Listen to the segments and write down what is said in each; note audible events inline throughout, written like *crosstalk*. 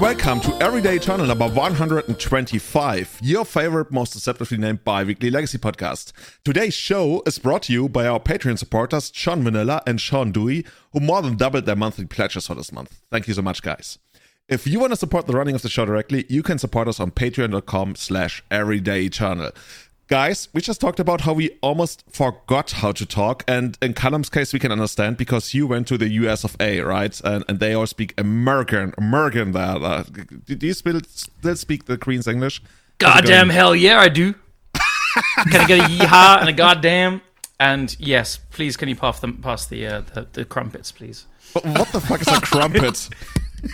Welcome to Everyday Channel number 125, your favorite, most deceptively named bi-weekly legacy podcast. Today's show is brought to you by our Patreon supporters, Sean Vanilla and Sean Dewey, who more than doubled their monthly pledges for this month. Thank you so much, guys. If you want to support the running of the show directly, you can support us on patreon.com slash everydaychannel. Guys, we just talked about how we almost forgot how to talk, and in Callum's case, we can understand because you went to the US of A, right? And, and they all speak American, American there. Uh, do you still, still speak the Queen's English? Goddamn hell yeah, I do. *laughs* can I get a yeehaw and a goddamn? And yes, please, can you pass the pass the uh, the, the crumpets, please? What, what the fuck is a *laughs* crumpet?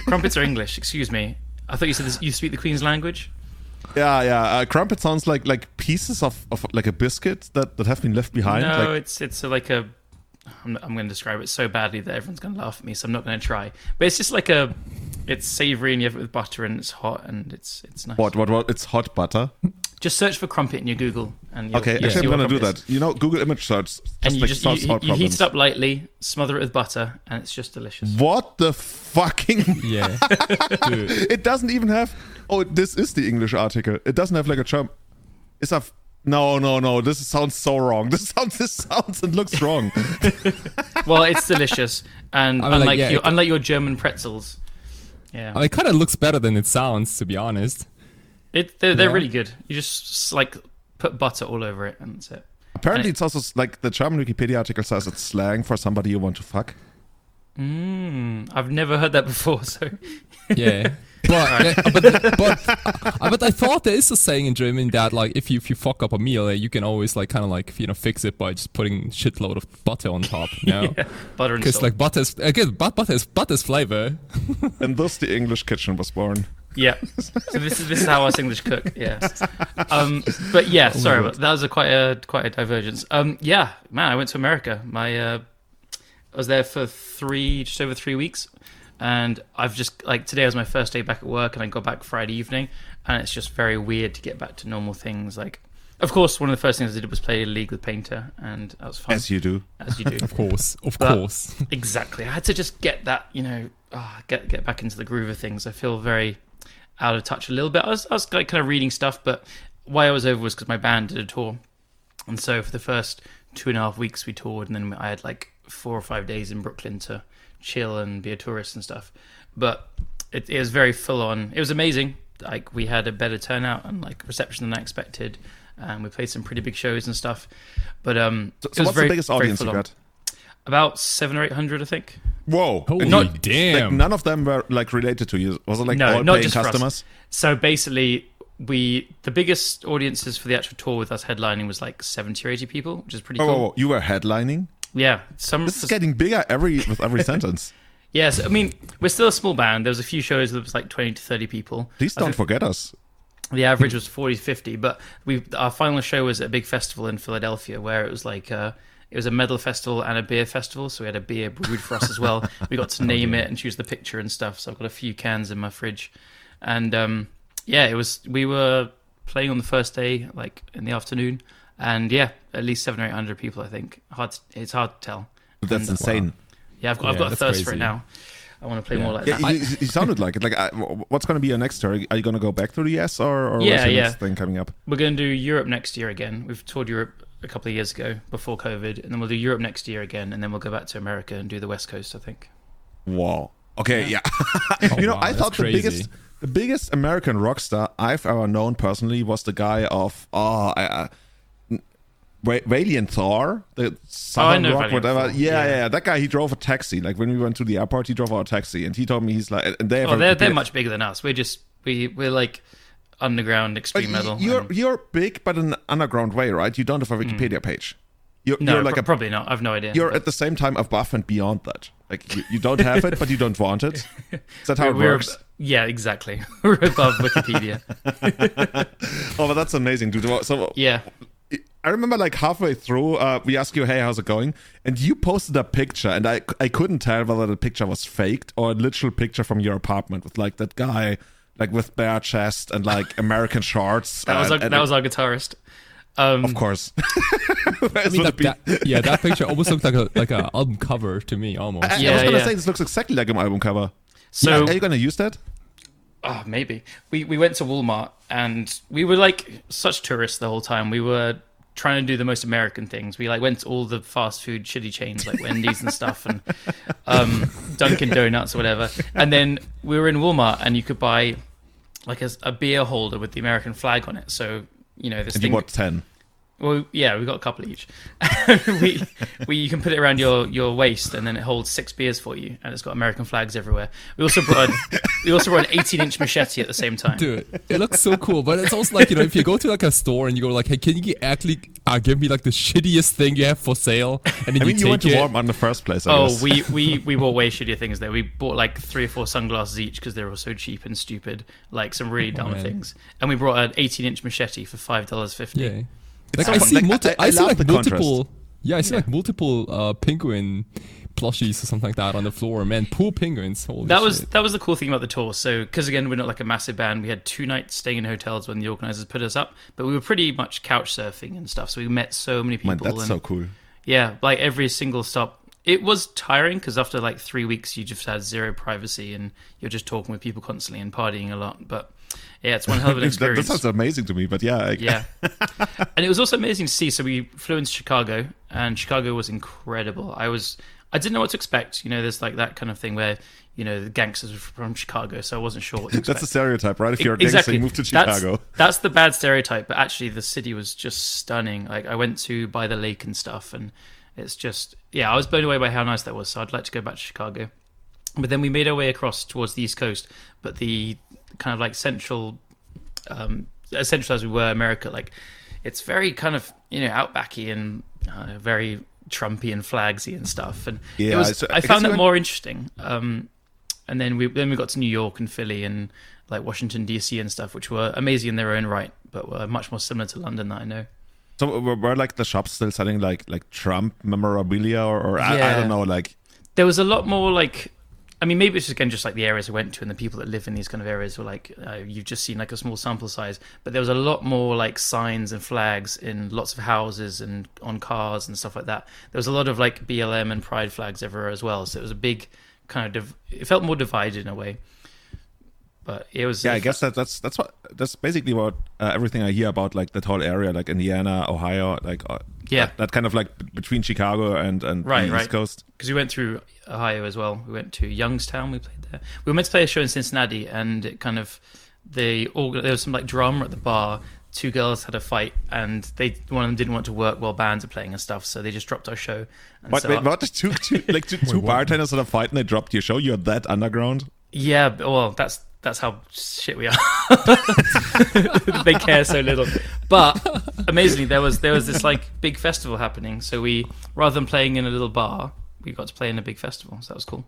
crumpets are English. Excuse me. I thought you said this, you speak the Queen's language. Yeah, yeah. Uh, crumpet sounds like like pieces of, of like a biscuit that, that have been left behind. No, like, it's it's like a. I'm, I'm going to describe it so badly that everyone's going to laugh at me, so I'm not going to try. But it's just like a. It's savory and you have it with butter and it's hot and it's it's nice. what what what? It's hot butter. Just search for crumpet in your Google and you'll, Okay, you'll actually, see I'm gonna do crumpet is. that. You know, Google image search. Just And you like just you, hot you, you heat it up lightly, smother it with butter, and it's just delicious. What the fucking? Yeah. *laughs* It doesn't even have. Oh, this is the English article. It doesn't have like a German. It's a. No, no, no. This sounds so wrong. *laughs* This sounds. This sounds and looks wrong. *laughs* Well, it's delicious, and I mean, like, unlike yeah, your, it- unlike your German pretzels, yeah, I mean, it kind of looks better than it sounds, to be honest. it, they're, they're Yeah. really good. You just like put butter all over it, and that's it. Apparently, it's also like the German Wikipedia article says it's slang for somebody you want to fuck. Mm, I've never heard that *laughs* before, so Yeah. But, uh, *laughs* but, but, uh, but I thought there is a saying in German that like if you if you fuck up a meal, uh, you can always like kind of like you know fix it by just putting shitload of butter on top. You *laughs* know, yeah, butter and because salt. like butter's again but butter's butter's flavor. *laughs* And thus, the English kitchen was born. yeah. So this is this is how us English cook. Yes. Um, but yeah, Oh sorry, but that was a quite a quite a divergence. Um, yeah, man, I went to America. My uh, I was there for three, just over three weeks, and I've just like today was my first day back at work, and I got back Friday evening, and it's just very weird to get back to normal things. Like, of course, one of the first things I did was play League with Painter, and that was fun As you do. as you do. *laughs* Of course, of But- course. *laughs* Exactly. I had to just get that, you know, ah, get get back into the groove of things. I feel very out of touch a little bit. I was, I was like kind of reading stuff, but why I was over was because my band did a tour, and so for the first two and a half weeks we toured, and then I had like four or five days in Brooklyn to chill and be a tourist and stuff. But it, it was very full on. It was amazing. Like we had a better turnout and like reception than I expected, and we played some pretty big shows and stuff. But um, So, it so was what's very- the biggest very audience you full on. got? About seven or eight hundred, I think. Whoa. Holy not- damn. Like, none of them were like related to you. Was it like No, all not paying just customers? So basically, we the biggest audiences for the actual tour with us headlining was like seventy or eighty people, which is pretty Oh, cool. whoa, whoa, you were headlining. Yeah, some. This is getting bigger every with every *laughs* sentence. yes, I mean we're still a small band. There was a few shows that was like twenty to thirty people. Please don't forget us. The average was 40 to 50, but we our final show was at a big festival in Philadelphia where it was like uh, it was a metal festival and a beer festival, so we had a beer brewed for us as well. *laughs* We got to name it and choose the picture and stuff. So I've got a few cans in my fridge, and um, yeah, it was we were playing on the first day like in the afternoon, and yeah, at least seven or eight hundred people. I think hard. To, it's hard to tell. That's And- uh, insane. Yeah, I've got, I've got a that's thirst for it now. I want to play Yeah. more like Yeah, that. you, you sounded like it. Like, I, what's going to be your next tour? Are you going to go back to the US or, or Yeah, what's yeah. next thing coming up? We're going to do Europe next year again. We've toured Europe a couple of years ago before COVID, and then we'll do Europe next year again, and then we'll go back to America and do the West Coast. I think. Wow. Okay, yeah. *laughs* Oh, you know, wow, I that's thought the biggest, the biggest American rock star I've ever known personally was the guy of oh, I, Va- Valient Thorr, the oh, Southern know rock, whatever. Yeah, yeah. yeah. That guy, he drove a taxi. Like when we went to the airport, he drove our taxi, and he told me he's like, and they have Oh, a- they're they're much bigger than us. We're just we we're like underground extreme metal. You're and- you're big, but in an underground way, right? You don't have a hmm. Wikipedia page. You're, no, you're like pro- a probably not. I've no idea. you're but at the same time above and beyond that. Like you, you don't have it, but you don't want it. Is that how *laughs* it we're, works? yeah, exactly. *laughs* we're above Wikipedia. *laughs* Oh, but that's amazing, dude. So Yeah, I remember like halfway through, uh, we asked you, "Hey, how's it going?" And you posted a picture, and I I couldn't tell whether the picture was faked or a literal picture from your apartment with like that guy, like with bare chest and like *laughs* American shorts. that was and- our, and that it- was our guitarist. Um, of course. *laughs* I mean, that, that, yeah, that picture almost looked like a *laughs* like a album cover to me, almost. I, I was gonna yeah. say this looks exactly like an album cover. so are you gonna use that? Oh, maybe. We we went to Walmart and we were like such tourists the whole time. We were trying to do the most American things. We like went to all the fast food shitty chains like Wendy's and stuff and um, Dunkin' Donuts or whatever. And then we were in Walmart and you could buy like a, a beer holder with the American flag on it. So you know this And you thing. bought 10. Well, yeah, we got a couple each. *laughs* we, we, you can put it around your, your waist, and then it holds six beers for you, and it's got American flags everywhere. We also brought we also brought an 18 inch machete at the same time. Dude, it looks so cool, but it's also like you know, if you go to like a store and you go like, "Hey, can you actually uh, give me like the shittiest thing you have for sale?" And then I mean, you you went take to it. Walmart in the first place. I Oh, guess. we, we, we bought way shittier things there. We bought like three or four sunglasses each because they were so cheap and stupid, like some really dumb man. things. And we brought an 18 inch machete for five dollars fifty. Yeah, like I see, Like, multi- I- I, I see like the contrast. multiple. Yeah, I see like multiple uh, penguin plushies or something like that on the floor. Man, poor penguins. Holy That was that was the cool thing about the tour. So, because again, we're not like a massive band. We had two nights staying in hotels when the organizers put us up, but we were pretty much couch surfing and stuff. So we met so many people. Man, that's and, so cool. Yeah, like every single stop. It was tiring because after like three weeks, you just had zero privacy and you're just talking with people constantly and partying a lot. But yeah, it's one hell of an *laughs* That, that sounds amazing to me, but yeah. I, yeah, *laughs* and it was also amazing to see. So we flew into Chicago, and Chicago was incredible. I was I didn't know what to expect. You know, there's like that kind of thing where you know the gangsters are from Chicago, so I wasn't sure. *laughs* That's a stereotype, right? If you're a gangster, you move to That's- Chicago. That's, the bad stereotype, but actually the city was just stunning. Like I went to by the lake and stuff, and it's just yeah, I was blown away by how nice that was. So I'd like to go back to Chicago. But then we made our way across towards the east coast, but the kind of like central, um, as central as we were, America, like it's very kind of you know outbacky and uh, very Trumpy and flagsy and stuff. And it Yeah, was, so I I found that went- more interesting. Um, and then we then we got to New York and Philly and like Washington DC and stuff, which were amazing in their own right, but were much more similar to London that I know. So were, were like the shops still selling like like Trump memorabilia or, or I, I don't know like There was a lot more like, I mean, maybe it's just again just like the areas I went to and the people that live in these kind of areas were like uh, you've just seen like a small sample size, but there was a lot more like signs and flags in lots of houses and on cars and stuff like that. There was a lot of like BLM and Pride flags everywhere as well, so it was a big kind of div- it felt more divided in a way. But it was yeah I guess that that's that's what that's basically what uh, everything I hear about like that whole area like Indiana Ohio like uh, Yeah. that, that kind of like b- between Chicago and and Right, the right. East Coast because we went through Ohio as well. We went to Youngstown. We played there. We were meant to play a show in Cincinnati, and it kind of they all there was some like drama at the bar. Two girls had a fight, and they one of them didn't want to work while bands are playing and stuff, so they just dropped our show. And What, so wait, what? Two, two, *laughs* like two, two bartenders at a fight and they dropped your show? You're that underground? Yeah, well, that's that's how shit we are. *laughs* they care so little. But amazingly, there was there was this like big festival happening. So we rather than playing in a little bar, we got to play in a big festival. So that was cool.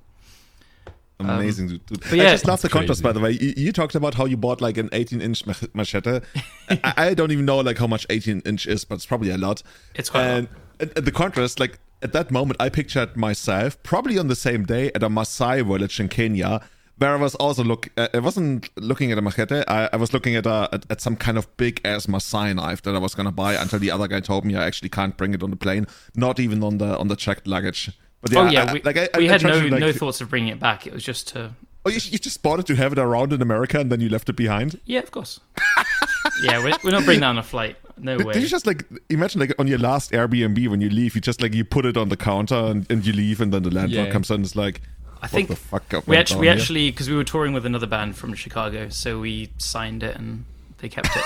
Amazing. dude. Dude, I Um, just love the that's contrast, by the way. You, you talked about how you bought like an 18 inch mach- machete. *laughs* I, I don't even know like how much 18 inch is, but it's probably a lot. It's quite and, and- and the contrast, like at that moment, I pictured myself probably on the same day at a Maasai village in Kenya. Where I was also look, uh, I wasn't looking at a machete. I, I was looking at a at, at some kind of big ass Maasai knife that I was gonna buy. Until the other guy told me I actually can't bring it on the plane, not even on the on the checked luggage. But yeah, oh yeah, I- we, like I, we had no like, no thoughts of bringing it back. It was just to Oh, you, you just bought it to have it around in America and then you left it behind? yeah, of course. yeah, we're, we're not bringing that on a flight. No Did, way. did you just like imagine like on your last Airbnb when you leave, you just like you put it on the counter and, and you leave and then the landlord Yeah. comes in and is like, I think what the fuck up we went actually down we actually because we were touring with another band from Chicago, so we signed it and they kept it.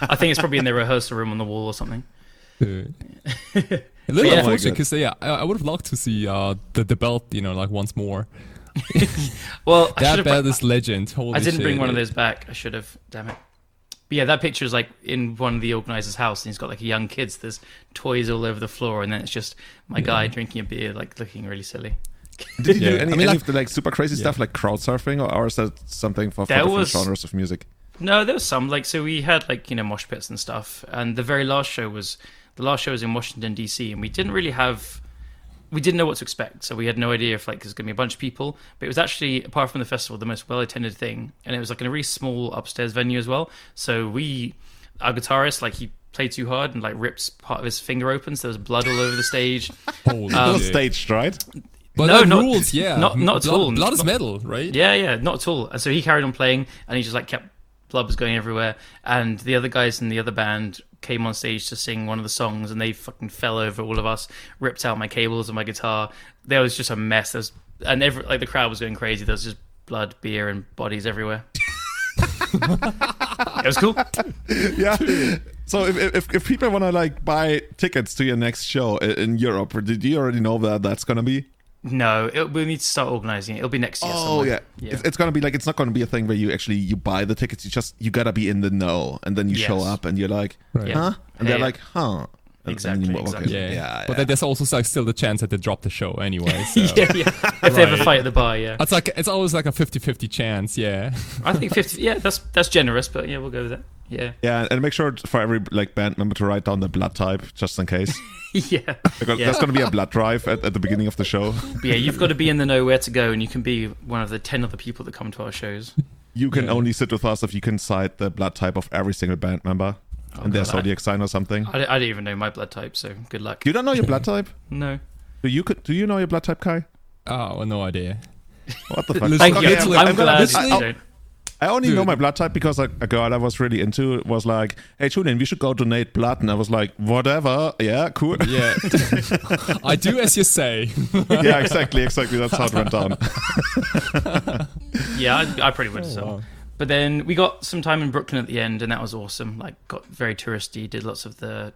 *laughs* I think it's probably in their rehearsal room on the wall or something. Uh, a little Yeah. Oh unfortunate God. because yeah, I, I would have loved to see uh, the the belt, you know, like once more. *laughs* Well, I *laughs* That should have. belt is legend. Holy I didn't shit. bring one of those back. I should have. Damn it. But yeah, that picture is like in one of the organizers' house, and he's got like young kids. There's toys all over the floor, and then it's just my guy drinking a beer, like looking really silly. *laughs* Did you do any, I mean, any like- of the like super crazy stuff like crowd surfing or, or is that something for, for different was- genres of music? No, there was some like so we had like you know mosh pits and stuff, and the very last show was the last show was in Washington D.C. and we didn't really have we didn't know what to expect, so we had no idea if like there's gonna be a bunch of people. But it was actually apart from the festival the most well attended thing, and it was like in a really small upstairs venue as well. So we our guitarist like he played too hard and like rips part of his finger open, so there was blood all over the stage. *laughs* Holy It was shit. staged, right? But No, not- rules, *laughs* yeah. not- not at blood, all. Blood is Not- metal, right? Yeah, yeah, not at all. And so he carried on playing, and he just like kept blood was going everywhere. And the other guys in the other band came on stage to sing one of the songs, and they fucking fell over all of us, ripped out my cables and my guitar. There was just a mess. There was, and every like the crowd was going crazy. There was just blood, beer, and bodies everywhere. *laughs* it was cool. *laughs* yeah. So if, if if people want to like buy tickets to your next show in Europe, did you already know that that's gonna be? No, it, we need to start organizing it. It'll be next year. Oh yeah, somewhere. yeah. It's, it's gonna be like it's not gonna be a thing where you actually you buy the tickets. You just you gotta be in the know, and then you show up and you're like, Right. Yeah. huh? And they're Yeah. like, huh? And Exactly, okay, exactly. Yeah. yeah, But yeah. then there's also like still the chance that they drop the show anyway. *laughs* So. yeah, yeah. *laughs* If they ever Right. fight at the bar, yeah. It's like it's always like a 50-50 chance, yeah. *laughs* I think fifty. Yeah, that's that's generous, but yeah, we'll go with that. Yeah, Yeah, and make sure for every like band member to write down the blood type just in case, yeah, because yeah. there's gonna be a blood drive at, at the beginning of the show. yeah. You've got to be in the know where to go, and you can be one of the ten other people that come to our shows. You can Yeah. only sit with us if you can cite the blood type of every single band member and their Oh, God, I- zodiac sign or something. I, don't- I don't even know my blood type, so good luck. You don't know your blood *laughs* type? No, Do you could, do you know your blood type, Kai? Oh, well, no idea. What the fuck? thank Okay, you. I'm, I'm glad literally- you don't. I only know my blood type because a, a girl I was really into was like, "Hey, Julian, we should go donate blood," and I was like, "Whatever, yeah, cool." Yeah. *laughs* I do as you say. *laughs* yeah, exactly, exactly. That's how it went down. Yeah, I, I pretty much oh, so. wow. But then we got some time in Brooklyn at the end, and that was awesome. Like, got very touristy. Did lots of the.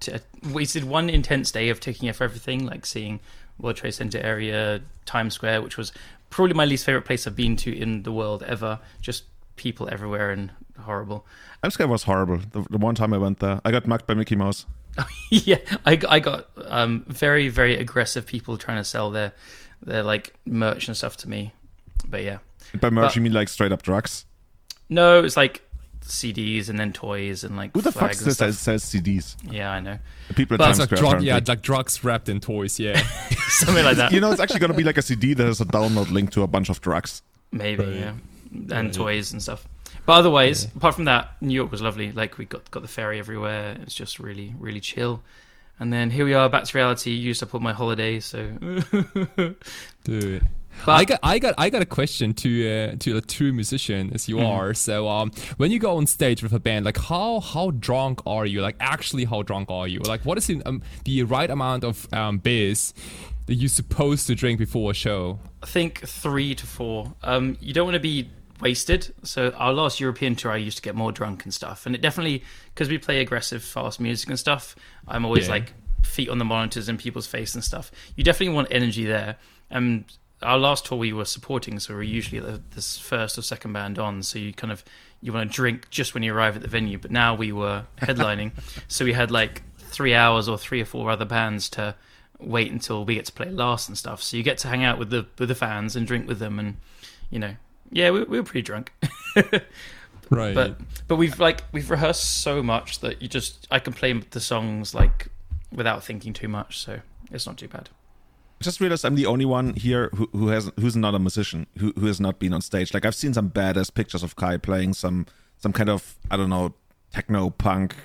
T- we did one intense day of taking off everything, like seeing World Trade Center area, Times Square, which was probably my least favorite place I've been to in the world ever. Just people everywhere and horrible. I'm scared was horrible. The, the one time I went there, I got mugged by Mickey Mouse. *laughs* yeah, I, I got um, very very aggressive people trying to sell their their like merch and stuff to me. But yeah, By merch, But- you mean like straight up drugs? no, it's like CDs and then toys and like Who the fuck flags and says, stuff. says CDs? Yeah, I know. The people at But- Times It's like Square. drug, yeah, like drugs wrapped in toys, yeah. *laughs* *laughs* Something like that. You know, it's actually going to be like a CD that has a download link to a bunch of drugs. Maybe, Right. yeah. And Right. toys and stuff. But otherwise, apart from that, New York was lovely. Like we got got the ferry everywhere. It's just really, really chill. And then here we are, back to reality. Used up all my holidays, so *laughs* Dude. But- I got, I got, I got a question to uh, to a true musician as you Mhm. are. So, um, when you go on stage with a band, like how how drunk are you? Like actually, how drunk are you? Like, what is the, um, the right amount of um, beers that you're supposed to drink before a show? I think three to four. Um, you don't want to be wasted. So our last European tour, I used to get more drunk and stuff, and it definitely because we play aggressive, fast music and stuff. I'm always Yeah. like feet on the monitors in people's face and stuff. You definitely want energy there. And our last tour we were supporting, so we're usually the this first or second band on. So you kind of you want to drink just when you arrive at the venue. But now we were headlining, *laughs* so we had like three hours or three or four other bands to wait until we get to play last and stuff. So you get to hang out with the with the fans and drink with them, and you know, yeah, we, we were pretty drunk. *laughs* Right. but but we've like we've rehearsed so much that you just I can play the songs like without thinking too much, so it's not too bad. I just realized I'm the only one here who, who has who's not a musician who who has not been on stage. Like I've seen some badass pictures of Kai playing some some kind of I don't know techno punk Hell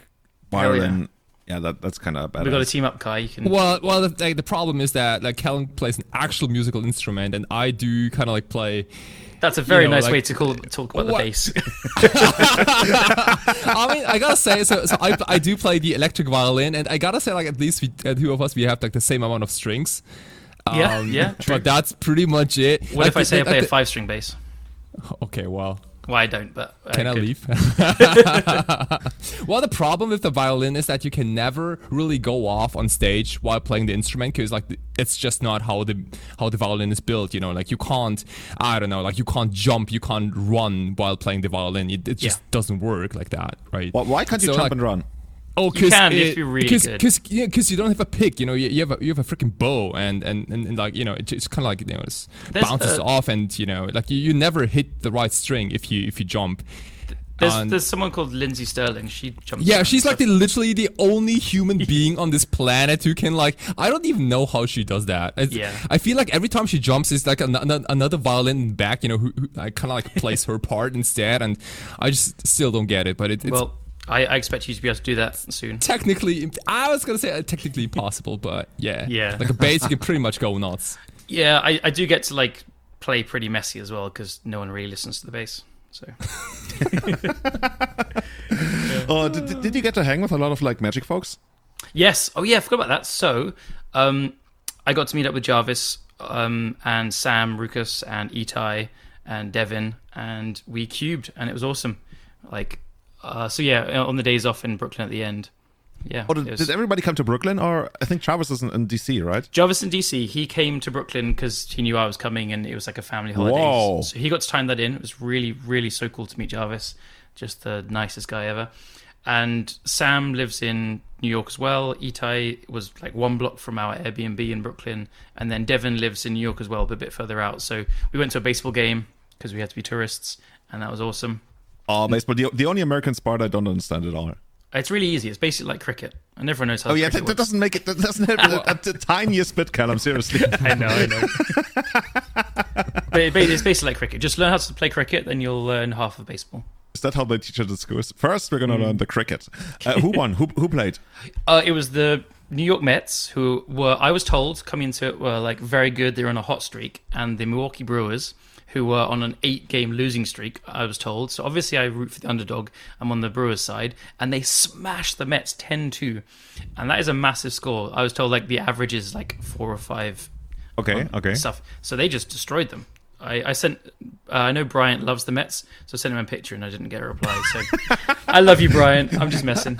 yeah. violin. Yeah, that that's kind of badass. We've got a team up, Kai. You can. Well, well, the, like, the problem is that like Callum plays an actual musical instrument, and I do kind of like play. That's a very you know, nice like- way to call, talk about the What- bass. *laughs* I mean, I gotta say, so, so I, I do play the electric violin, and I gotta say, like at least we, uh, two of us, we have like the same amount of strings. Yeah, yeah, true. But that's pretty much it. what Like, if I say I like, play a five string bass? Okay, well, Well, I don't, but uh, can I leave? *laughs* well, the problem with the violin is that you can never really go off on stage while playing the instrument because, like, it's just not how the how the violin is built. You know, like you can't, I don't know, like you can't jump, you can't run while playing the violin. It, it just Yeah. doesn't work like that, right? Why, why can't you So, jump like- and run? Oh, You can, you have to be really cause, good. Cause, yeah, because you don't have a pick. You know, you, you have a you have a freaking bow, and and, and, and like you know, it just kind of like you know, it bounces off, and you know, like you, you never hit the right string if you if you jump. There's, there's someone called Lindsey Stirling. She jumps. Yeah, she's like the literally the only human *laughs* being on this planet who can like I don't even know how she does that. It's- Yeah. I feel like every time she jumps, it's like an, an- another violin back. You know, who, who I kind of like plays *laughs* her part instead, and I just still don't get it. But it, it's Well, I, I expect you to be able to do that soon. technically I was gonna say uh, technically impossible, but yeah, Yeah. like a bass you can pretty much go nuts. Yeah, I, I do get to like play pretty messy as well because no one really listens to the bass. So *laughs* Oh, did, did- did you get to hang with a lot of like magic folks? yes, oh yeah, I forgot about that. So um, I got to meet up with Jarvis um, and Sam, Rukas, and Itai and Devin, and we cubed, and it was awesome. Like, uh, so yeah, on the days off in Brooklyn at the end. Yeah, Or did, was- did everybody come to Brooklyn? Or I think Travis is in, in DC, right? Jarvis in DC, he came to Brooklyn because he knew I was coming and it was like a family holiday. Whoa. So he got to time that in. It was really, really so cool to meet Jarvis. Just the nicest guy ever. And Sam lives in New York as well. Itai was like one block from our Airbnb in Brooklyn. And then Devin lives in New York as well, but a bit further out. So we went to a baseball game because we had to be tourists. And that was awesome. Oh, baseball. The, the only American sport I don't understand at all. It's really easy. It's basically like cricket. And everyone knows how to play. Oh yeah, that, that doesn't make it. That doesn't *laughs* a, a, tiniest bit, Callum. Seriously. *laughs* I know, I know. *laughs* but it- it's basically like cricket. Just learn how to play cricket, then you'll learn half of baseball. Is that how they teach it at schools? First, we're gonna Mm. learn the cricket. Uh, who won? Who who played? Uh, it was the New York Mets who were, I was told, coming into it were like very good. They were on a hot streak, and the Milwaukee Brewers who were on an eight-game losing streak. I was told. So obviously, I root for the underdog. I'm on the Brewers side, and they smashed the Mets 10-2, and that is a massive score. I was told like the average is like four or five Okay, okay. stuff. So they just destroyed them. I, I sent. Uh, I know Bryant loves the Mets, so I sent him a picture and I didn't get a reply. So *laughs* I love you, Bryant. I'm just messing.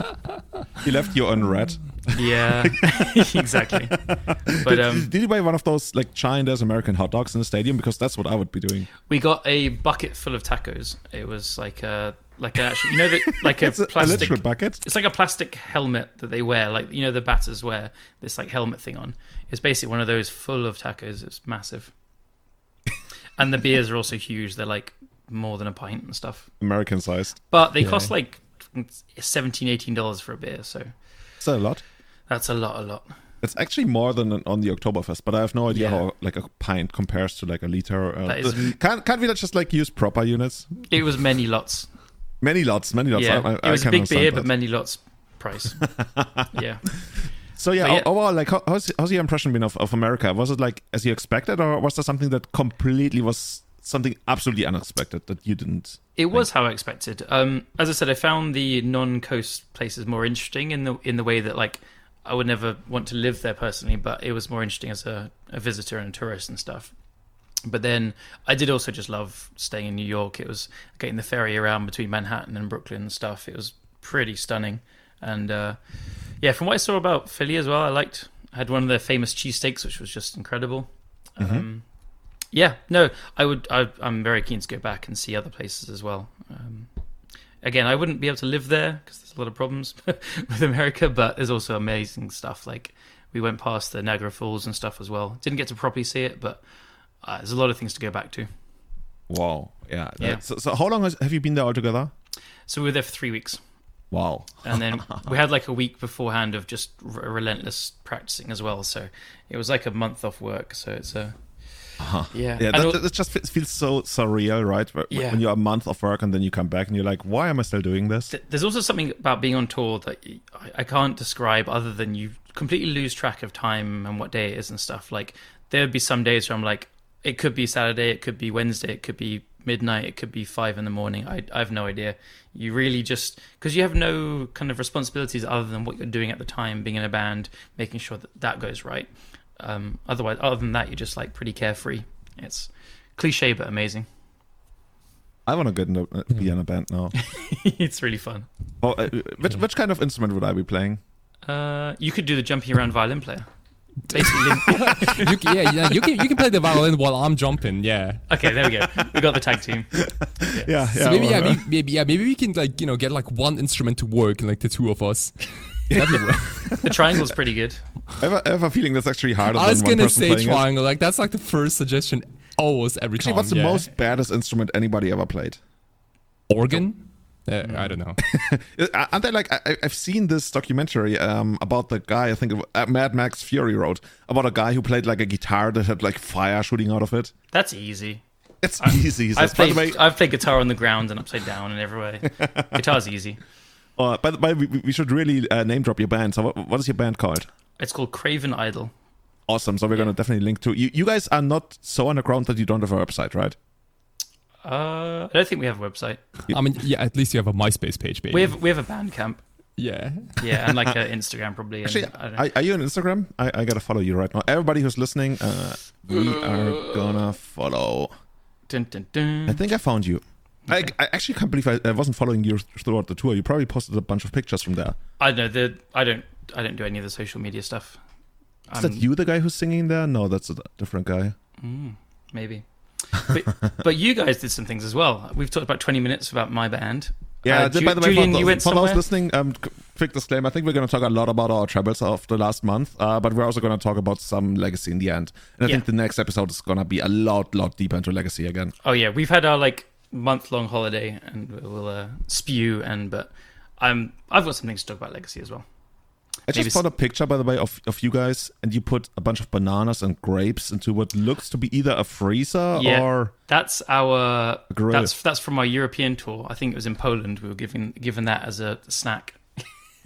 He left you on red. Yeah, *laughs* exactly. But um, Did you buy one of those like giant ass American hot dogs in the stadium? Because that's what I would be doing. we got a bucket full of tacos. It was like a like a actually, you know, the, *laughs* like a It's a, plastic. bucket. It's like a plastic helmet that they wear, like you know the batters wear this like helmet thing on. It's basically one of those full of tacos. It's massive, *laughs* and the beers are also huge. They're like more than a pint and stuff. American sized. But they Yeah. cost like 17 18 dollars for a beer, so Is that a lot? that's a lot, a lot. It's actually more than on the Oktoberfest, but I have no idea Yeah. how like a pint compares to like a liter. Uh, That is- can't can't we just like use proper units? It was many lots. Many lots, many lots. yeah, I, I, it was I a big beer, that. but many lots price. *laughs* yeah, So yeah, yeah. overall, like, how's how's your impression been of, of America? Was it like as you expected, or was there something that completely was something absolutely unexpected that you didn't? it was how I expected. Um, as I said, I found the non-coast places more interesting in the in the way that like I would never want to live there personally, but it was more interesting as a, a visitor and a tourist and stuff. But then I did also just love staying in New York. It was getting the ferry around between Manhattan and Brooklyn and stuff. It was pretty stunning. And uh, yeah, from what I saw about Philly as well, I liked. I had one of their famous cheesesteaks, which was just incredible. Um, yeah, no, I would. I, I'm very keen to go back and see other places as well. Um, again, I wouldn't be able to live there because there's a lot of problems *laughs* with America, but there's also amazing stuff. Like we went past the Niagara Falls and stuff as well. Didn't get to properly see it, but uh, there's a lot of things to go back to. Wow, yeah. Yeah. So, so how long has, have you been there altogether? So we were there for three weeks. Wow. and then *laughs* we had like a week beforehand of just r- relentless practicing as well. So it was like a month off work. So it's a Uh-huh. yeah. Yeah, And that, that just feels so surreal, right? Wh- Yeah. When you're a month of work and then you come back and you're like, why am I still doing this? there's also something about being on tour that I can't describe other than you completely lose track of time and what day it is and stuff. Like there would be some days where I'm like, it could be Saturday, it could be Wednesday, it could be midnight, it could be five in the morning. I, I have no idea. You really just because you have no kind of responsibilities other than what you're doing at the time, being in a band, making sure that that goes right. Um, otherwise, other than that, you're just like pretty carefree. It's cliche but amazing. I want to get in a, uh, be in a band now. *laughs* it's really fun. oh, uh, which, which kind of instrument would I be playing? Uh, you could do the jumping around violin player. Basically, *laughs* you, can- yeah, yeah, you can you can play the violin while I'm jumping. Yeah. Okay, there we go. We got the tag team. Yeah, *laughs* yeah. So maybe yeah, well, uh, maybe, maybe yeah, maybe we can like you know get like one instrument to work, like the two of us. That'd be *laughs* The triangle's pretty good. I have, a, I have a feeling that's actually harder I was than gonna person say playing it. triangle. Like that's like the first suggestion always every Actually, time. what's the yeah. most baddest instrument anybody ever played? organ? Uh, I don't know. *laughs* Uh, Aren't they like I, I- I've seen this documentary um, about the guy I think uh, Mad Max Fury wrote about a guy who played like a guitar that had like fire shooting out of it. That's easy. It's easy. he I've. By the played, way, I've played guitar on the ground and upside down and every way. *laughs* Guitar's easy. Uh, by the way, we, we should really uh, name drop your band. So, what, what is your band called? It's called Craven Idol. awesome. So we're gonna definitely link to you. You guys are not so underground that you don't have a website, right? Uh, I don't think we have a website. *laughs* I mean, yeah, at least you have a MySpace page, baby. We have we have a Bandcamp. yeah. *laughs* Yeah, and like an *laughs* Instagram probably. And, Actually, I don't know. are, are you on Instagram? I, I gotta follow you right now. Everybody who's listening, uh, we are gonna follow. Dun, dun, dun. I think I found you. I, I actually can't believe I, I wasn't following you throughout the tour. You probably posted a bunch of pictures from there. I know the I don't I don't do any of the social media stuff. Is that I'm- you, the guy who's singing there? No, that's a different guy. Mm, maybe. But, *laughs* but you guys did some things as well. We've talked about 20 minutes about my band. Yeah, Uh, Ju- by the way, Julian, for, you went for those listening, um, quick disclaimer: I think we're going to talk a lot about our travels of the last month, uh, but we're also going to talk about some legacy in the end. And I Yeah. think the next episode is going to be a lot, lot deeper into legacy again. Oh yeah, we've had our like month long holiday and we'll uh, spew and but I'm I've got some things to talk about legacy as well. I just Maybe found a picture, by the way, of, of you guys, and you put a bunch of bananas and grapes into what looks to be either a freezer Yeah. or That's our grill. that's that's from our European tour. I think it was in Poland. We were given given that as a snack. *laughs*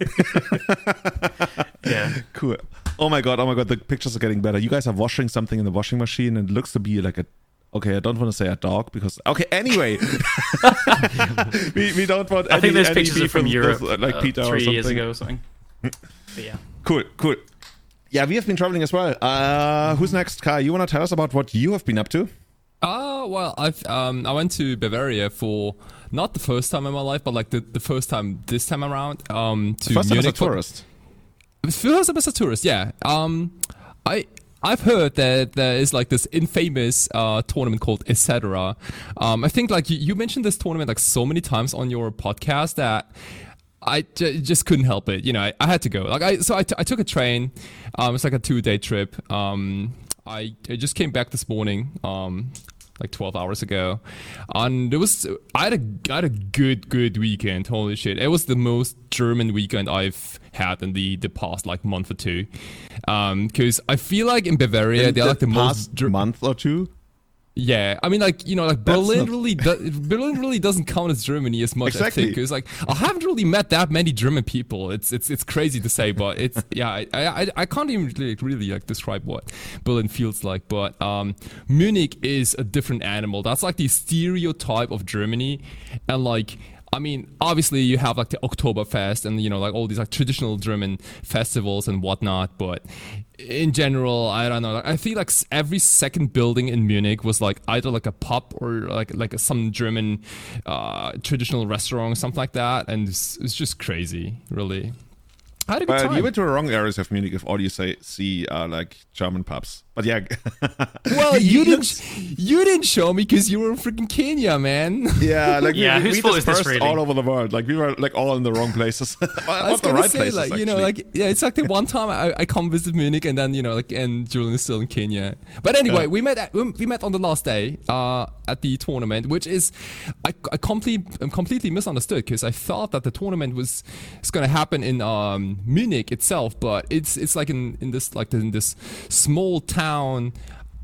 yeah. cool. Oh my god! Oh my god! The pictures are getting better. You guys are washing something in the washing machine, and it looks to be like a. Okay, I don't want to say a dog because. Okay, anyway, *laughs* we, we don't want. I think any- those any pictures are from Europe, with, like uh, Peter or three something. years ago or something. but yeah. Cool, cool. Yeah, we have been traveling as well. Uh, who's next, Kai? You want to tell us about what you have been up to? Uh, well, I've um, I went to Bavaria for not the first time in my life, but like the, the first time this time around. Um, to First time as a tourist. First time as a tourist, yeah. Um, I I've heard that there is like this infamous uh, tournament called Et Cetera Um, I think like you, you mentioned this tournament like so many times on your podcast that I j- just couldn't help it. You know, I, I had to go. Like I so I, t- I took a train. Um, it's like a two day trip. Um, I, I just came back this morning. Um, like 12 hours ago. And it was I had a I had a good good weekend. Holy shit. It was the most German weekend I've had in the the past like month or two. Um because I feel like in Bavaria In they're like the most past Ger- month or two. Yeah, I mean, like you know, like That's Berlin not- really, do- *laughs* Berlin really doesn't count as Germany as much. Exactly. I think because like I haven't really met that many German people. It's it's it's crazy to say, but it's *laughs* yeah, I I, I can't even really, really like describe what Berlin feels like. But um, Munich is a different animal. That's like the stereotype of Germany, and like. I mean, obviously you have like the Oktoberfest and you know like all these like traditional German festivals and whatnot, but in general, I don't know. Like, I feel like every second building in Munich was like either like a pub or like like some German uh, traditional restaurant or something like that, and it's, it's just crazy, really. I had a good But time. you went to the wrong areas of Munich if all you say see are like German pubs. But yeah, *laughs* well, You- you, you didn't you didn't show me because you were in freaking Kenya, man. *laughs* yeah, like Yeah, we, whose we fault this dispersed really? all over the world. Like we were like all in the wrong places. *laughs* I was gonna right say, places, like you know, like yeah, it's like the one time I, I come visit Munich, and then you know, like, and Julian is still in Kenya. But anyway, Yeah. we met at, we met on the last day uh, at the tournament, which is I, I completely I'm completely misunderstood because I thought that the tournament was it's going to happen in um, Munich itself, but it's it's like in in this like in this small town.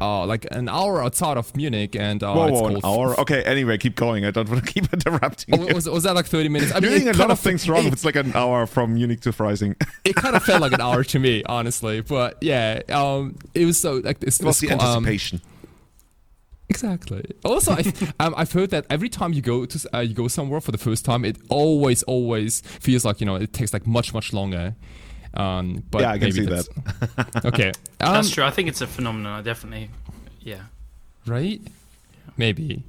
Uh, like an hour outside of Munich, and uh, Whoa, it's whoa, an hour. Okay, anyway, keep going. I don't want to *laughs* keep interrupting. Oh, you. was, was that like 30 minutes? I You're mean, doing a lot of things wrong. it- if it's like an hour from Munich to Freising. *laughs* it kind of felt like an hour to me, honestly. But yeah, um, it was so like this. It was the um, anticipation. exactly. Also, I, *laughs* um, I've heard that every time you go to uh, you go somewhere for the first time, it always always feels like you know it takes like much much longer. Um, but Yeah, I can maybe see that's, *laughs* okay, um, That's true. I think it's a phenomenon. I definitely, yeah. right? Maybe.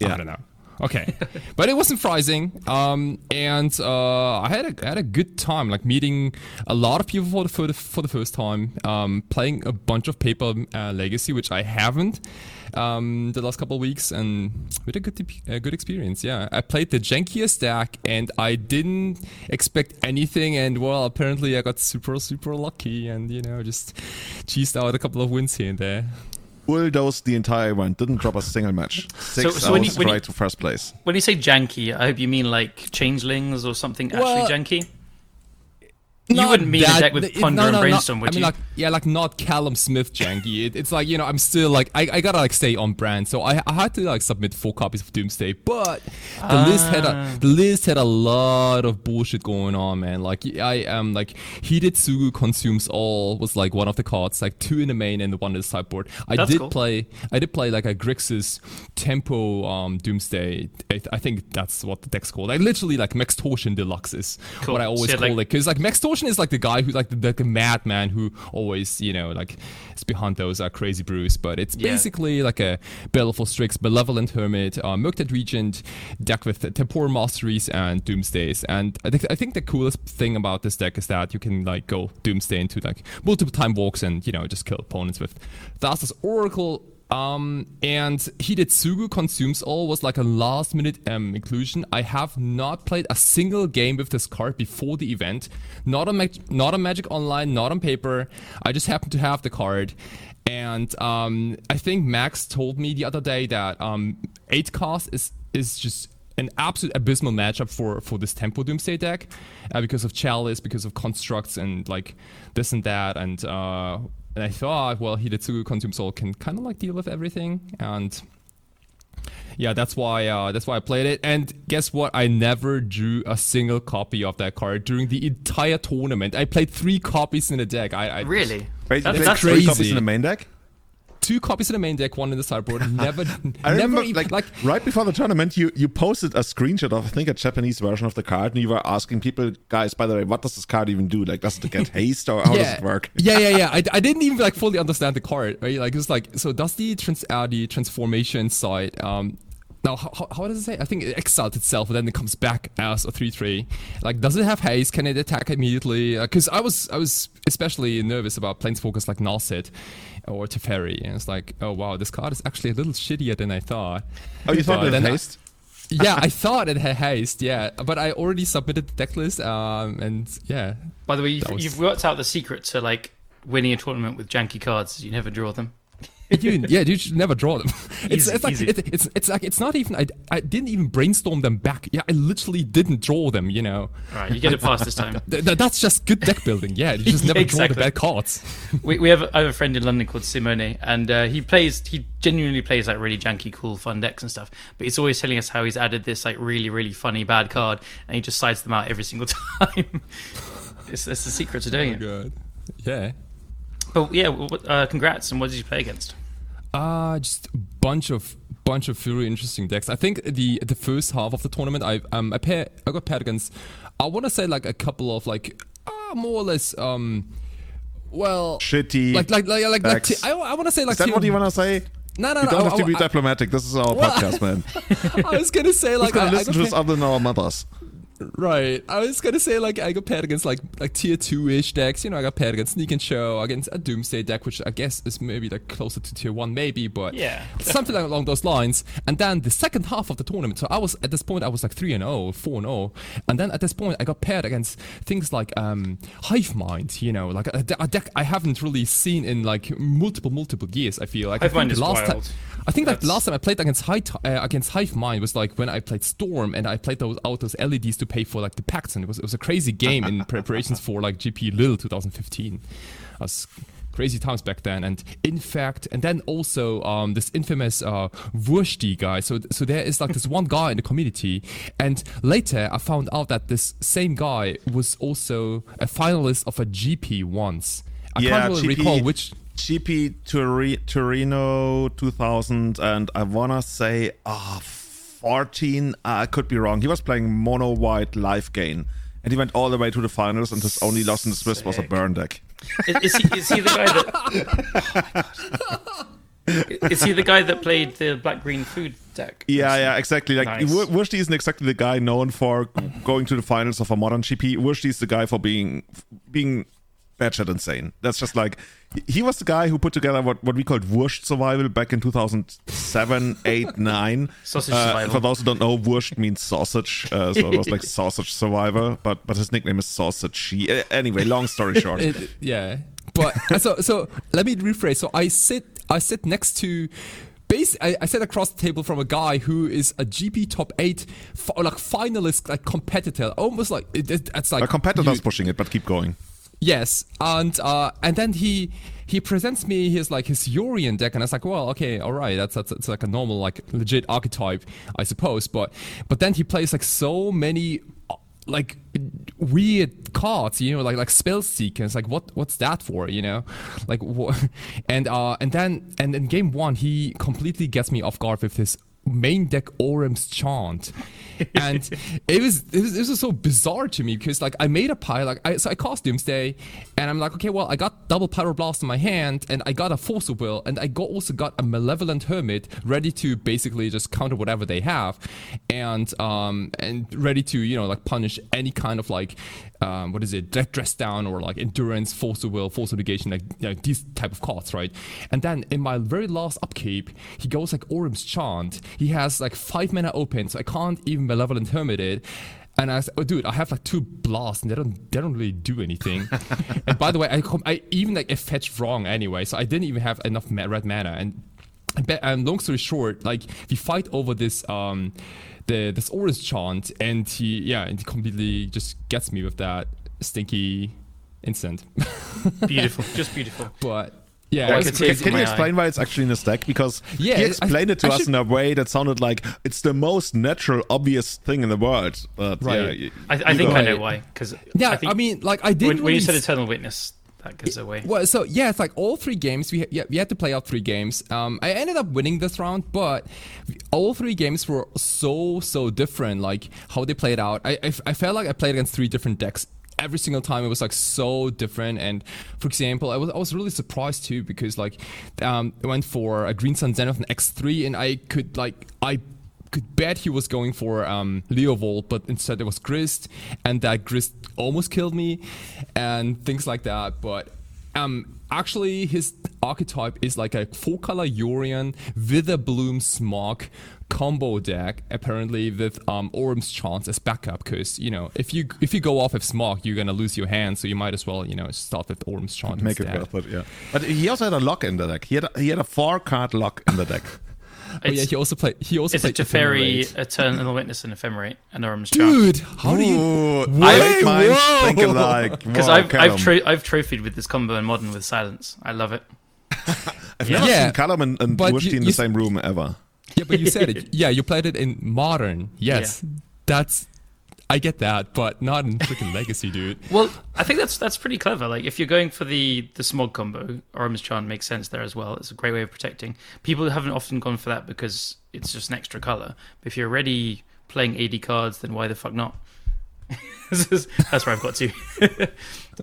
Yeah. I don't know. Okay, *laughs* but it wasn't Freising, um, and uh, I had a I had a good time, like meeting a lot of people for the for the, for the first time, um, playing a bunch of Paper uh, Legacy, which I haven't um, the last couple of weeks, and with a good a good experience. Yeah, I played the jankiest deck, and I didn't expect anything, and well, apparently I got super super lucky, and you know just cheesed out a couple of wins here and there. Bulldozed the entire event. Didn't drop a single match. Six so when hours you- when you- to first place. When you say janky, I hope you mean like changelings or something Well, actually janky. You wouldn't mean a that- deck with it- Plunder no, and no, no. Brainstorm, would I mean, you? like yeah, like not Callum Smith janky. It, it's like you know, I'm still like I, I gotta like stay on brand. So I, I had to like submit four copies of Doomsday, but the list had a the list had a lot of bullshit going on, man. Like I am like Hidetsugu consumes all was like one of the cards, like two in the main and the one in the sideboard. I That's did cool. play I did play like a Grixis Tempo um Doomsday. I, I think that's what the deck's called. Like literally like Max Torsion Deluxe is Cool. what I always So, call like- it because like Max Torsion is like the guy who's like the, the, the madman who always you know like is behind those uh, crazy brews. But it's Yeah. basically like a Baleful Strix, Malevolent Hermit, uh, Murktide Regent deck with Temporal Masteries and Doomsdays. And I think I think the coolest thing about this deck is that you can like go Doomsday into like multiple time walks and you know just kill opponents with Thassa's Oracle. Um, and Hidetsugu Consumes All was like a last minute um, inclusion. I have not played a single game with this card before the event. Not on, Mag- not on Magic Online, not on paper. I just happened to have the card. And um, I think Max told me the other day that um, 8-Cast is, is just an absolute abysmal matchup for, for this Tempo Doomsday deck uh, because of Chalice, because of constructs, and like this and that. And uh, and I thought, well, Hidetsugu Consumes All can kind of like deal with everything, and yeah, that's why uh, that's why I played it. And guess what? I never drew a single copy of that card during the entire tournament. I played three copies in the deck. I, I Really? Wait, That's- you played three crazy. copies in the main deck? Two copies in the main deck, one in the sideboard. *laughs* Never, I never remember, even like, like right before the tournament, you you posted a screenshot of I think a Japanese version of the card, and you were asking people, guys, by the way, what does this card even do? Like, does it get *laughs* haste or how does it work? *laughs* Yeah, yeah, yeah. I, I didn't even like fully understand the card. Right? Like it's like so. Does the trans uh, the transformation side um. Now, how, how- does it say? I think it exiles itself and then it comes back as a three-three. Like, does it have haste? Can it attack immediately? Because I was, I was especially nervous about planeswalkers like Narset or Teferi, and it's like, oh wow, this card is actually a little shittier than I thought. Oh, you thought it had then I- haste? *laughs* yeah, I thought it had haste. Yeah, but I already submitted the deck list. Um, and yeah, By the way, you've, was- you've worked out the secret to like winning a tournament with janky cards. You never draw them. You, yeah, you should never draw them. *laughs* It's, Easy, it's like it, it's it's like it's not even. I, I didn't even brainstorm them back. Yeah, I literally didn't draw them. You know, All right, you get it past this time. *laughs* Th- th- that's just good deck building. Yeah, you just *laughs* never draw the bad cards. We, we have I have a friend in London called Simone, and uh, he plays. He genuinely plays like really janky, cool, fun decks and stuff. But he's always telling us how he's added this like really, really funny bad card, and he just sides them out every single time. it's, it's the secret to doing it. Good. Yeah. But yeah, uh, congrats. And what did you play against? Uh just a bunch of bunch of very interesting decks. I think the the first half of the tournament, I um I pair I got paired against. I want to say like a couple of like uh, more or less um. Well, Shitty. like like like like, like t- I, I want to say like Is that what you want to say? No, no, You no. don't I- have to be I- diplomatic. This is our podcast, man. *laughs* I was gonna say like Who's gonna I, I listen got to paired- other than our mothers? Right. I was gonna say like I got paired against like like tier two ish decks. You know, I got paired against Sneak and Show, against a Doomsday deck, which I guess is maybe like closer to tier one, maybe, but Yeah, something along those lines. And then the second half of the tournament, so I was at this point I was like three and 0, 4 and zero, and then at this point I got paired against things like um Hive Mind. You know, like a, a deck I haven't really seen in like multiple multiple years. I feel like I Hive Mind is last wild. time. I think like That's- last time I played against Hive, uh, against Hive Mind was like when I played Storm and I played those out those LEDs to pay for like the packs and it was it was a crazy game in *laughs* preparations for like GP Lille 2015. That was crazy times back then and in fact and then also um, this infamous uh, Wursti guy so so there is like this one guy in the community and later I found out that this same guy was also a finalist of a GP once. I can't really GP recall which GP Torino 2000, and I wanna say ah 14. uh, I could be wrong. He was playing mono white life gain, and he went all the way to the finals. And his only loss in the Swiss was a burn deck. Is, is he is he the guy that? *laughs* is he the guy that played the black green food deck? Yeah, yeah, exactly. Like Nice. Wur- isn't exactly the guy known for going to the finals of a modern GP. Wursti is the guy for being being batshit insane. That's just like he was the guy who put together what, what we called Wurst survival back in 2007, *laughs* 8, 9. Sausage Uh, survival. For those who don't know, Wurst means sausage, uh, so it was like *laughs* sausage survivor. But but his nickname is Sausage. Uh, Anyway, long story short, *laughs* It- yeah, but so so let me rephrase. So I sit I sit next to. Base, I, I sit across the table from a guy who is a GP top eight, fi- like finalist, like competitor, almost like it, it, it's like a competitor's you- pushing it, but keep going. Yes, and uh, and then he he presents me his like his Yorion deck, and I was like, well, okay, all right, that's that's, that's like a normal like legit archetype, I suppose. But but then he plays like so many uh, like weird cards, you know, like like spell seekers. Like what what's that for, you know? Like what? *laughs* And uh and then and in game one, he completely gets me off guard with his main deck Orim's chant, and it was it was, it was so bizarre to me because like I made a pile like I so I cast Doomsday, and I'm like okay well I got double Pyroblast in my hand and I got a Force of Will and I got also got a Malevolent Hermit ready to basically just counter whatever they have, and um and ready to you know like punish any kind of like um, what is it, dress down or like endurance, force of will, force of negation, like you know, these type of cards, right? And then in my very last upkeep, he goes like Orim's Chant. He has like five mana open, so I can't even Malevolent Hermit it. And I said, "Oh, dude, I have like two blasts, and they don't they don't really do anything." *laughs* and by the way, I com- I even like I fetched wrong anyway, so I didn't even have enough ma- red mana. And and long story short, like we fight over this um the this Orim's chant, and he yeah, and he completely just gets me with that stinky instant. Beautiful, *laughs* just beautiful. but yeah, Like it's it's Can, can you my explain why it's actually in the deck? Because Yeah, he I- explained it to I us should- in a way that sounded like it's the most natural, obvious thing in the world. But Right. yeah, you- I, I think go I know why. Because yeah. I, I, mean, like I didn't when, when you said s- Eternal Witness, that gives away. Well, so yeah, it's like all three games. We yeah, we had to play out three games. Um, I ended up winning this round, but all three games were so so different. Like how they played out. I I, I felt like I played against three different decks. Every single time it was like so different. And for example, I was I was really surprised too because like um, I went for a Green Sun Zenith X3, and I could like I could bet he was going for um, Leovold, but instead it was Grist, and that Grist almost killed me, and things like that. But um, actually, his archetype is like a four color Yorion with a Bloom Smog combo deck, apparently with um, Orim's Chant as backup. Because you know, if you if you go off with Smog, you're gonna lose your hand, so you might as well you know start with Orim's Chant. Make instead. it, yeah. But he also had a lock in the deck. He had a, he had a four card lock in the deck. *laughs* Oh yeah, he also played. He also it's a played Teferi, Ephemerate. Eternal Witness, and Ephemerate, and Orim's Chant. Dude, how do you? Ooh, Wait, great minds whoa. think alike. *laughs* Because I've I've, tro- I've trophied with this combo in modern with silence. I love it. *laughs* I've never Yeah, seen Callum and, and but Wushti you- in the same room ever. Yeah, but you said it. *laughs* Yeah, you played it in modern. Yes, that's. I get that, but not in freaking legacy, dude. *laughs* Well, I think that's that's pretty clever. Like if you're going for the the smog combo, Orim's Chant makes sense there as well. It's a great way of protecting. People haven't often gone for that because it's just an extra color. But if you're already playing 80 cards, then why the fuck not? *laughs* That's where I've got to. *laughs*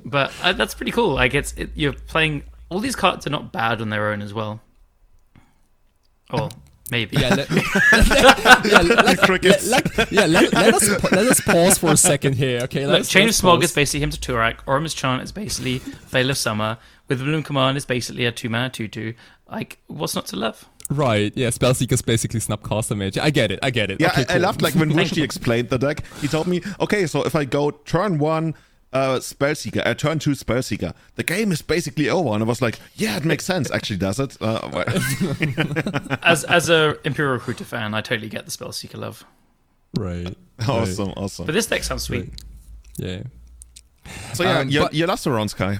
but uh, that's pretty cool. Like it's it, you're playing. All these cards are not bad on their own as well. Oh, maybe. Yeah, let, *laughs* *laughs* yeah, let, let, Crickets. let- let- yeah, let, let us pa- let us pause for a second here, okay? Look, Let's, Chain of let's Smog pause. is basically Hymn to Tourach. Orim's Chant is basically Veil of Summer. Witherbloom Command is basically a two mana two two. Like, what's not to love? right. Yeah, Spellseeker is basically Snapcaster Mage. I get it. I get it. Yeah, okay, I, I loved like when *laughs* Wushti explained the deck. He told me, okay, so if I go turn one uh, Spellseeker, uh, turn two Spellseeker, the game is basically over. And I was like, yeah, it makes sense. Actually, does it? Uh, well, *laughs* As as a Imperial Recruiter fan, I totally get the Spellseeker love. Right. *laughs* awesome, awesome. But this deck sounds sweet. Right. Yeah. So yeah, Um, your, but- your last two rounds, Kai.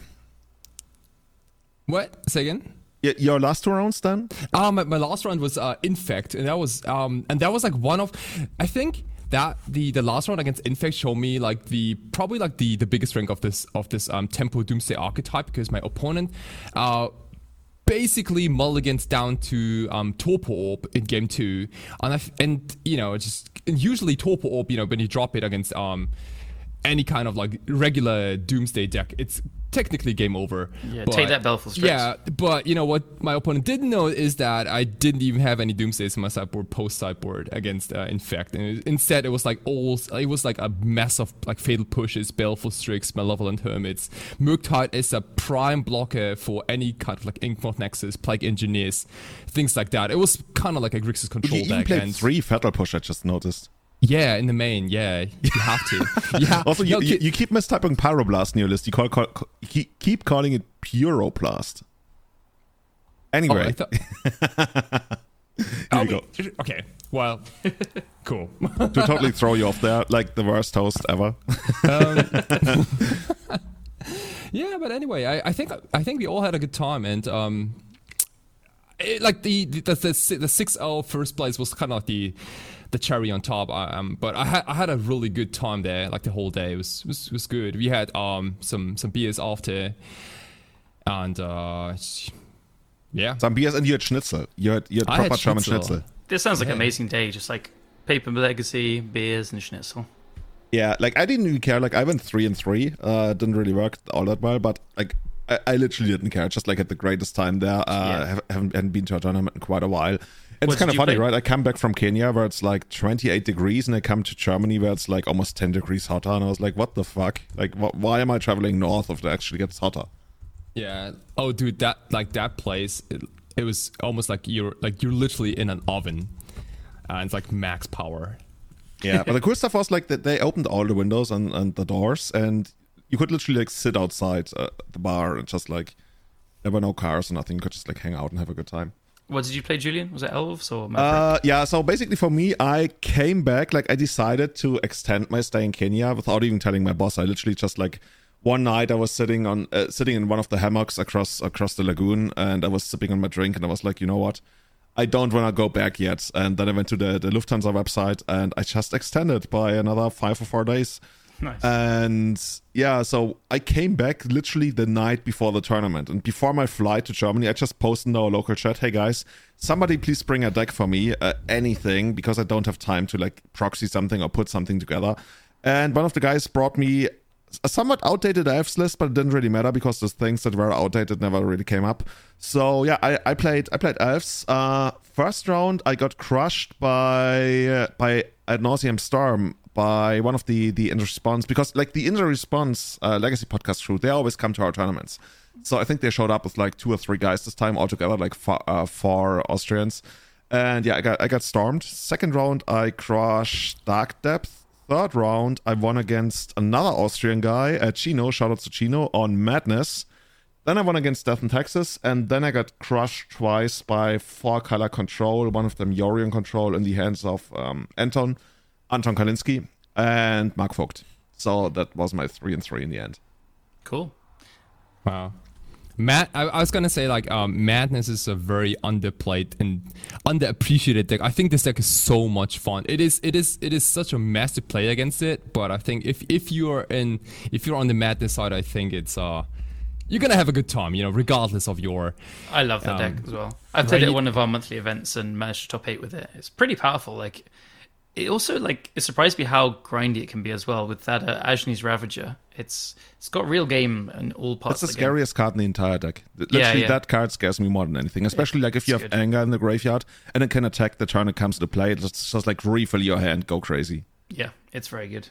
What? Say again? Your, your last two rounds, then? Um, my, my last round was uh, Infect, and that was um, and that was like one of, I think that the the last round against Infect showed me like the probably like the the biggest strength of this of this um Tempo Doomsday archetype because my opponent, uh. Basically, mulligans down to um, Torpor Orb in game two, and I and you know just usually Torpor Orb, you know when you drop it against um any kind of like regular Doomsday deck, it's technically game over. Yeah, But- take that Baleful Strix. Yeah, but you know what my opponent didn't know is that I didn't even have any Doomsdays in my sideboard post sideboard against uh, Infect, and it- instead it was like all it was like a mess of like Fatal Pushes, Baleful Strix, Malevolent Hermits. Murktide is a prime blocker for any kind of like Inkmoth Nexus, Plague Engineers, things like that. It was kind of like a Grixis You control even deck, played and three Fatal Push, I just noticed. Yeah, in the main, yeah, you have to. *laughs* Yeah. Also, you, No, you, you keep mistyping Pyroblast in your list. You call, call, you keep- calling it Puroblast. Oh, Anyway, thought- *laughs* here you go. Okay, well, *laughs* cool. to totally throw you off there, like the worst host ever. Yeah, but anyway, I, I think I think we all had a good time, and um, it, like the the the, the, the six zero first place was kind of the the cherry on top. Um, but I had I had a really good time there, like the whole day. It was was, was good. We had um some some beers after, and uh, yeah, Some beers and you had Schnitzel. You had, you had I proper had German Schnitzel. Schnitzel. This sounds like Yeah. an amazing day, just like Paper Legacy, beers, and schnitzel. Yeah, like I didn't even care. Like I went three and three. Uh, didn't really work all that well, but like I, I literally didn't care. Just like had the greatest time there. Uh, Yeah. have, haven't, hadn't been to a tournament in quite a while. It's kind of funny, play? right? I come back from Kenya where it's like 28 degrees, and I come to Germany where it's like almost 10 degrees hotter. And I was like, what the fuck? Like, wh- why am I traveling north if it actually gets hotter? yeah. Oh, dude, that like that place, it, it was almost like you're like you're literally in an oven, and it's like max power. Yeah, but the cool stuff was like that they opened all the windows and, and the doors, and you could literally like sit outside uh, the bar and just like there were no cars or nothing. You could just like hang out and have a good time. What did you play, Julian? Was it Elves or Maverick? Uh, yeah, so basically for me, I came back, like I decided to extend my stay in Kenya without even telling my boss. I literally just like one night I was sitting on uh, sitting in one of the hammocks across across the lagoon, and I was sipping on my drink, and I was like, you know what? I don't want to go back yet. And then I went to the, the Lufthansa website, and I just extended by another five or four days. Nice. And yeah, so I came back literally the night before the tournament. And before my flight to Germany, I just posted in our local chat, hey guys, somebody please bring a deck for me, uh, anything, because I don't have time to like proxy something or put something together. And one of the guys brought me a somewhat outdated elves list, but it didn't really matter because the things that were outdated never really came up. So yeah, I, I played I played elves. Uh, first round I got crushed by uh, by ad nauseam storm by one of the the inter response because like the inter response uh, legacy podcast crew they always come to our tournaments. So I think they showed up with like two or three guys this time altogether, like four, uh, four Austrians. And yeah, I got I got stormed. Second round I crushed Dark Depth. Third round, I won against another Austrian guy, uh, Chino. Shout out to Chino on Madness. Then I won against Death and Taxes, and then I got crushed twice by four color control. One of them Yorion control in the hands of um, Anton, Anton Kalinski, and Mark Vogt. So that was my three and three in the end. cool. Wow. Matt, I, I was gonna say like um, Madness is a very underplayed and underappreciated deck. I think this deck is so much fun. It is, it is, it is such a mess to play against it. But I think if if you're in, if you're on the Madness side, I think it's uh, you're gonna have a good time. You know, regardless of your. I love that Um, deck as well. I've played it at one of our monthly events and managed to top eight with it. It's pretty powerful. Like it also like it surprised me how grindy it can be as well with that uh, Anje's Ravager. It's it's got real game in all parts. That's the the game. scariest card in the entire deck. Literally, yeah. that card scares me more than anything. Especially like if you have good. anger in the graveyard and it can attack the turn it comes to play. It's just like refill your hand, go crazy. Yeah, it's very good.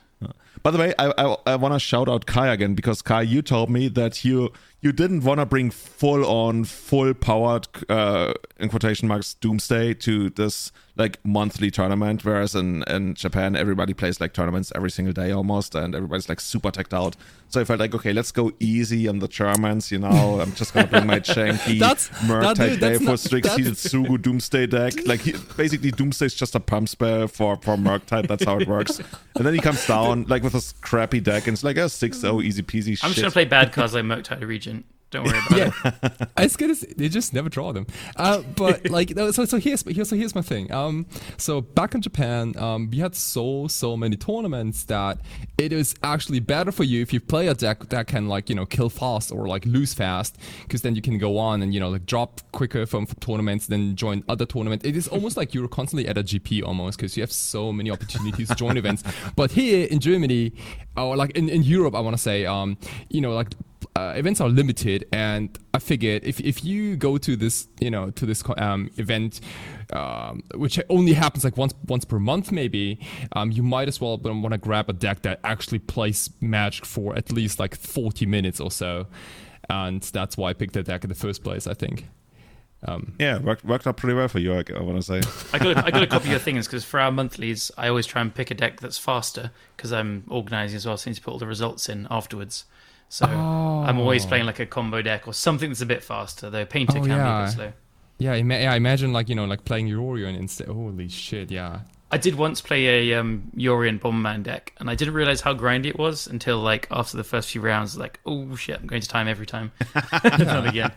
By the way, I I, I want to shout out Kai again because Kai, you told me that you you didn't want to bring full on, full powered, uh, in quotation marks, Doomsday to this like monthly tournament, whereas in in Japan everybody plays like tournaments every single day almost, and everybody's like super teched out. So I felt like, okay, let's go easy on the Germans. You know, *laughs* I'm just gonna bring my janky That's- Murktide day for not- Strix-seeded Sugu Doomsday deck. Like he, basically, Doomsday is just a pump spell for for Murktide. That's how it works. And then he comes down like with this crappy deck, and it's like a 6-0 easy peasy I'm shit. just gonna play bad cards like Murktide Regent. Don't worry about it. Yeah, I was gonna say, they just never draw them. Uh, but *laughs* like, no, so so here's here's so here's my thing. Um, so back in Japan, um, we had so so many tournaments that it is actually better for you if you play a deck that can like you know kill fast or like lose fast, because then you can go on and you know like drop quicker from, from tournaments, then join other tournaments. It is almost like you're constantly at a GP almost because you have so many opportunities to join *laughs* events. But here in Germany, or like in, in Europe, I want to say, um, you know, like uh, events are limited, and I figured if, if you go to this, you know, to this um, event, um, which only happens like once once per month, maybe, um, you might as well want to grab a deck that actually plays Magic for at least like 40 minutes or so, and that's why I picked that deck in the first place. I think. Um, yeah, worked worked out pretty well for you. I, I want to say. *laughs* I got I got a copy of your *laughs* things because for our monthlies, I always try and pick a deck that's faster because I'm organising as well. So I need to put all the results in afterwards. So I'm always Oh. playing like a combo deck or something that's a bit faster. Though Painter Oh, can be a yeah. bit slow. yeah, ima- yeah, I imagine like you know like playing Yorion instead. Holy shit, yeah. I did once play a um, Yorion Bomberman deck, and I didn't realize how grindy it was until like after the first few rounds. Like, oh shit, I'm going to time every time. *laughs* Not again.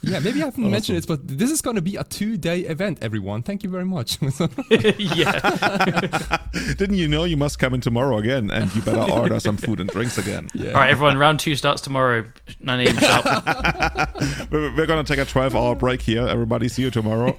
Yeah, maybe I haven't mentioned it, but this is going to be a two-day event, everyone. Thank you very much. *laughs* yeah. *laughs* Didn't you know you must come in tomorrow again, and you better order some food and drinks again? *laughs* yeah. All right, everyone. Round two starts tomorrow, 9 a.m. sharp. We're, we're gonna take a 12-hour break here. Everybody, see you tomorrow.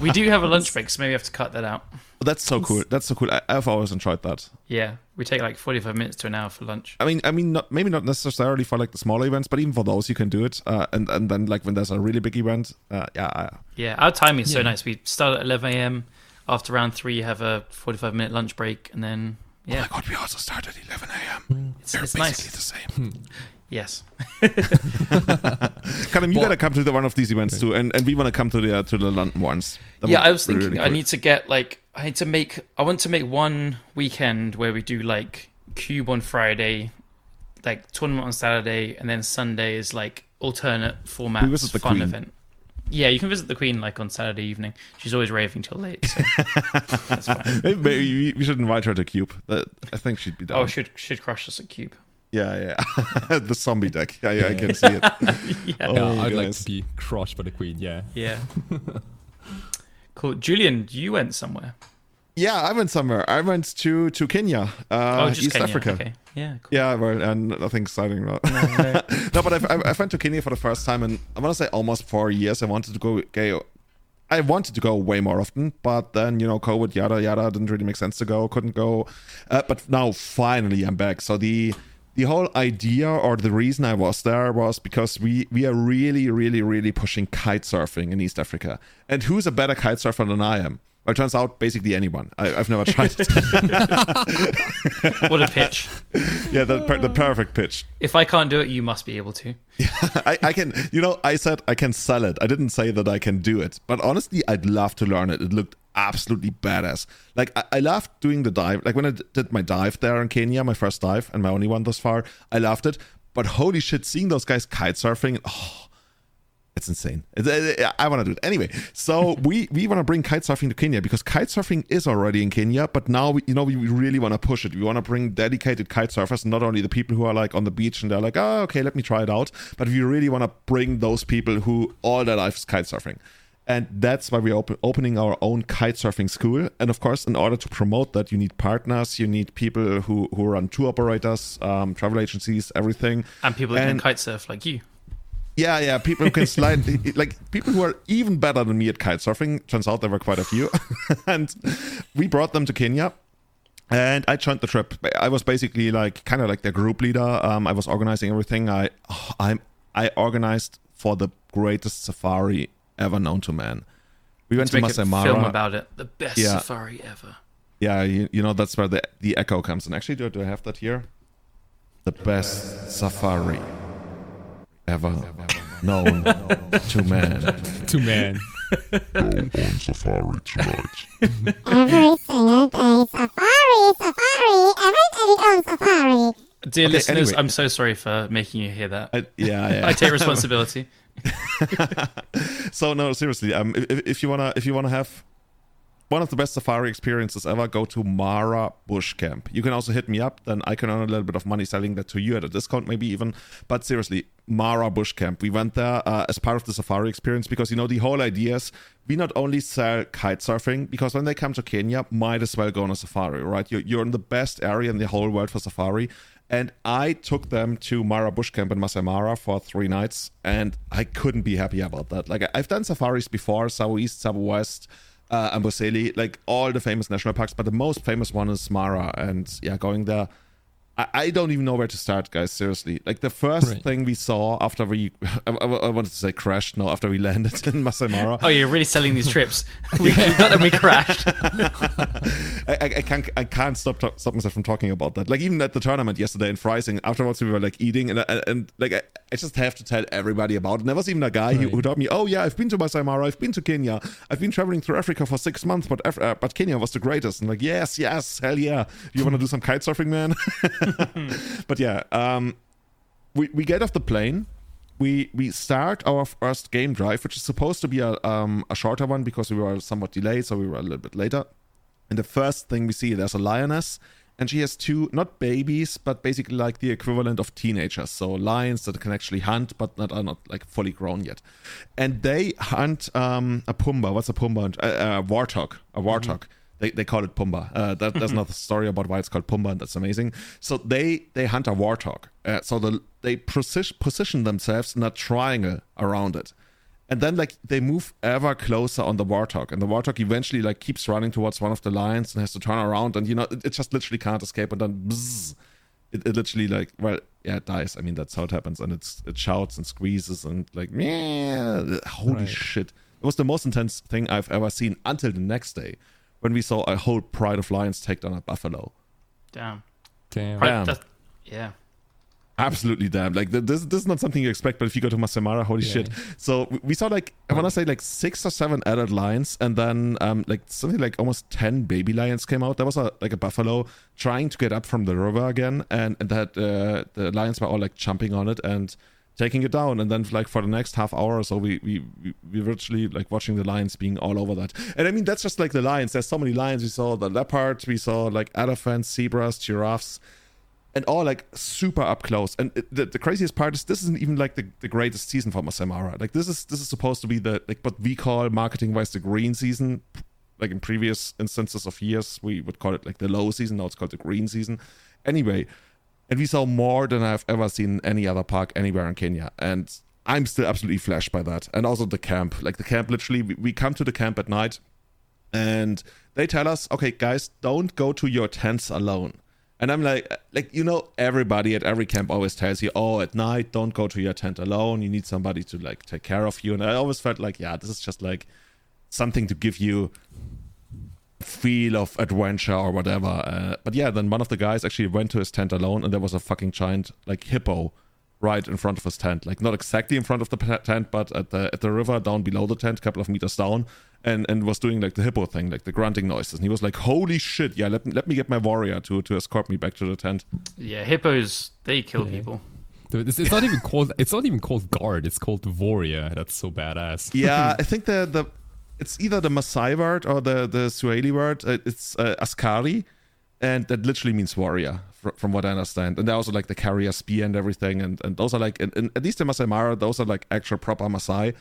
we do have a lunch break, so maybe we have to cut that out. That's so cool. That's so cool. I, I've always enjoyed that. Yeah, we take like 45 minutes to an hour for lunch. I mean, I mean, not, maybe not necessarily for like the smaller events, but even for those, you can do it. Uh, and and then like when there's a really big event, uh, yeah, I- Yeah, our timing is so nice. We start at 11 a.m. After round three, you have a 45 minute lunch break, and then Oh yeah, my god, we also start at 11 a.m. it's, They're it's basically nice. the same. *laughs* Yes. *laughs* Callum, you Well- gotta come to the one of these events too, and, and we want to come to the uh, to the London ones. That yeah, I was thinking really I cool. need to get like I need to make I want to make one weekend where we do like cube on Friday, like tournament on Saturday, and then Sunday is like alternate formats We visit the fun Queen. event. Yeah, you can visit the Queen like on Saturday evening. She's always raving till late. So *laughs* that's fine. *laughs* Maybe, maybe we- we should invite her to Cube. I think she'd be oh, down. Oh, should should crush us at Cube. yeah, yeah. *laughs* the zombie deck. Yeah, yeah, I can see it. Yeah, Oh, yeah, I'd like to be crushed by the queen. Yeah. yeah. Cool, Julian. You went somewhere. Yeah, I went somewhere. I went to to Kenya, uh, oh, just East Kenya. Africa. Okay. Yeah. Cool. Yeah, well, and nothing exciting. No, No, no. *laughs* no but I, I, went to Kenya for the first time, and I want to say almost four years. I wanted to go. go I wanted to go way more often, but then you know, COVID, yada yada, didn't really make sense to go. Couldn't go, uh, but now finally I'm back. So the the whole idea or the reason I was there was because we we are really, really, really pushing kite surfing in East Africa. And who's a better kite surfer than I am? Well, it turns out basically anyone. I, I've never tried it. *laughs* what a pitch. *laughs* yeah, the, per- the perfect pitch. If I can't do it, you must be able to. *laughs* I, I can, you know, I said I can sell it. I didn't say that I can do it. But honestly, I'd love to learn it. It looked absolutely badass. Like, I, I loved doing the dive. Like, when I did my dive there in Kenya, my first dive, and my only one thus far, I loved it. But holy shit, seeing those guys kite surfing, oh, it's insane. It's- uh, I want to do it anyway. So *laughs* we we want to bring kite surfing to Kenya because kite surfing is already in Kenya, but now we, you know we really want to push it. We want to bring dedicated kite surfers, not only the people who are like on the beach and they're like, oh okay, let me try it out, but we really want to bring those people who all their life is kite surfing. And that's why we're op- opening our own kite surfing school. And of course, in order to promote that, you need partners, you need people who, who run tour operators, um, travel agencies, everything. And people that And- can kite surf like you. Yeah, yeah, people who can slide, *laughs* like people who are even better than me at kite surfing. Turns out there were quite a few, *laughs* and we brought them to Kenya. And I joined the trip. I was basically like kind of like their group leader. Um, I was organizing everything. I, oh, I'm, I organized for the greatest safari ever known to man. We went To to, make a Masai film about it. The best Yeah. safari ever. Yeah, you, you know that's where the the echo comes in. Actually, do, do I have that here? The best safari ever known to man. *laughs* To man. Go on safari tonight. Every single day, safari, safari, every day on safari. Dear Okay, listeners, anyway. I'm so sorry for making you hear that. I, yeah, yeah. *laughs* I take responsibility. *laughs* so no, seriously. Um, if, if you wanna, if you wanna have one of the best safari experiences ever, go to Mara Bush Camp. You can also hit me up. Then I can earn a little bit of money selling that to you at a discount, maybe even. But seriously, Mara Bush Camp. We went there uh, as part of the safari experience because you know the whole idea is we not only sell kite surfing because when they come to Kenya, might as well go on a safari, right? You're, you're in the best area in the whole world for safari. And I took them to Mara Bush Camp in Masai Mara for three nights, and I couldn't be happy about that. Like I've done safaris before, Tsavo East, Tsavo West, uh, Amboseli, like all the famous national parks, but the most famous one is Mara. And yeah, going there, I, I don't even know where to start, guys. Seriously, like the first Right. thing we saw after we, I, *laughs* I- I wanted to say crashed, no, after we landed *laughs* in Masai Mara. Oh, you're really selling these trips. *laughs* we, we got them, we crashed. I, I, I can't I can't stop ta- stop myself from talking about that. Like even at the tournament yesterday in Freising, afterwards we were like eating and and, and like I, I just have to tell everybody about it. And there was even a guy who, Right. who told me, "Oh yeah, I've been to Masai Mara, I've been to Kenya, I've been traveling through Africa for six months, but Af- uh, but Kenya was the greatest." And like, yes, yes, hell yeah. You want to do some kite surfing, man? *laughs* but yeah, um, we we get off the plane. We we start our first game drive, which is supposed to be a um, a shorter one because we were somewhat delayed, so we were a little bit later. And the first thing we see, there's a lioness, and she has two, not babies, but basically like the equivalent of teenagers. So lions that can actually hunt, but not are not like fully grown yet. And they hunt um, a pumba. What's a pumba? A, a warthog. A warthog. They, they call it pumba. Uh, that, there's another story about why it's called pumba, and that's amazing. So they they hunt a warthog. Uh, so the, they position, position themselves in a triangle around it. And then like they move ever closer on the warthog and the warthog eventually like keeps running towards one of the lions and has to turn around. And you know it, it just literally can't escape. And then bzzz, it, it literally like well yeah it dies. I mean that's how it happens. And it's it shouts and squeezes and like yeah holy Right. shit. It was the most intense thing i've ever seen until the next day when we saw a whole pride of lions take down a buffalo Damn. Damn. Right, Damn. that's- yeah. absolutely damn like this, this is not something you expect but if you go to Masai Mara holy Yeah. shit so we- we saw like i want to say like six or seven adult lions and then um like something like almost 10 baby lions came out there was a like a buffalo trying to get up from the river again and, and that uh, the lions were all like jumping on it and taking it down and then like for the next half hour or so we we we, virtually like watching the lions being all over that and i mean that's just like the lions there's so many lions we saw the leopards we saw like elephants zebras giraffes and all like super up close. And it, the, the craziest part is this isn't even like the, the greatest season for Masai Mara. Like this is this is supposed to be the like what we call marketing wise the green season. Like in previous instances of years, we would call it like the low season. Now it's called the green season. Anyway, and we saw more than I've ever seen any other park anywhere in Kenya. And I'm still absolutely flashed by that. And also the camp. Like the camp, literally, we, we come to the camp at night and they tell us, okay, guys, don't go to your tents alone. And I'm like, like you know, everybody at every camp always tells you, oh, at night, don't go to your tent alone. You need somebody to like take care of you. And I always felt like, yeah, this is just like something to give you feel of adventure or whatever. Uh, but yeah, then one of the guys actually went to his tent alone, and there was a fucking giant like hippo right in front of his tent, like not exactly in front of the tent, but at the at the river down below the tent, a couple of meters down, and and was doing like the hippo thing, like the grunting noises. And he was like, "Holy shit! Yeah, let me let me get my warrior to to escort me back to the tent." Yeah, hippos, they kill people. Dude, It's, it's not even called. It's not even called guard. It's called warrior. That's so badass. Yeah, *laughs* I think the the it's either the Maasai word or the the Swahili word. Uh, It's uh, askari, and that literally means warrior, fr- from what I understand. And they also like the carrier spear and everything, and and those are like, and, and at least in Masai Mara, those are like actual proper Maasai.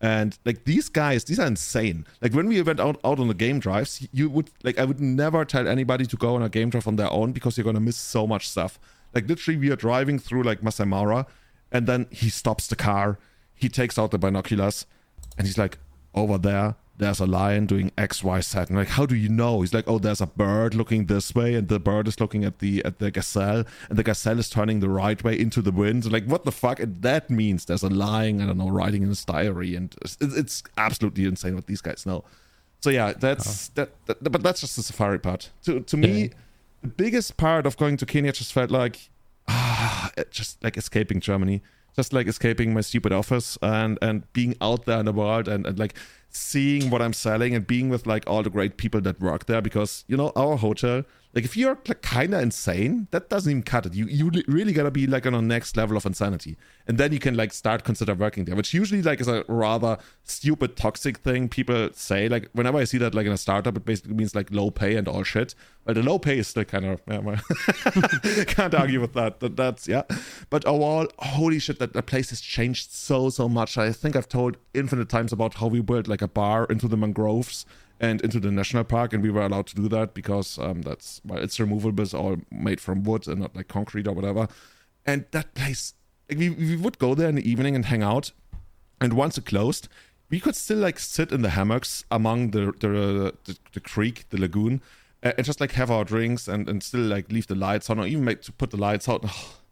And like these guys, these are insane. Like when we went out, out on the game drives, you would like I would never tell anybody to go on a game drive on their own because you're gonna miss so much stuff. Like literally, we are driving through like Masai Mara, and then he stops the car, he takes out the binoculars, and he's like, over there, there's a lion doing X, Y, Z. And like, how do you know? He's like, oh, there's a bird looking this way, and the bird is looking at the at the gazelle, and the gazelle is turning the right way into the wind. So like, what the fuck? And that means there's a lion, I don't know, writing in his diary, and it's, it's absolutely insane what these guys know. So yeah, that's that, that. But that's just the safari part. To to me, the biggest part of going to Kenya just felt like *sighs* ah, just like escaping Germany, just like escaping my stupid office and and being out there in the world and, and like seeing what I'm selling and being with like all the great people that work there because you know our hotel like if you're like kind of insane that doesn't even cut it. You you really gotta be like on a next level of insanity. And then you can like start consider working there which usually like is a rather stupid toxic thing people say. Like whenever I see that like in a startup it basically means like low pay and all shit. Well the low pay is still kind of yeah, *laughs* can't argue with that. that that's yeah. But oh, overall holy shit that, that place has changed so so much. I think i've told infinite times about how we built like a bar into the mangroves and into the national park and we were allowed to do that because um that's well it's removable it's all made from wood and not like concrete or whatever. And that place like, we, we would go there in the evening and hang out. And once it closed we could still like sit in the hammocks among the the, the, the creek the lagoon and just like have our drinks and, and still like leave the lights on or even make to put the lights out *laughs*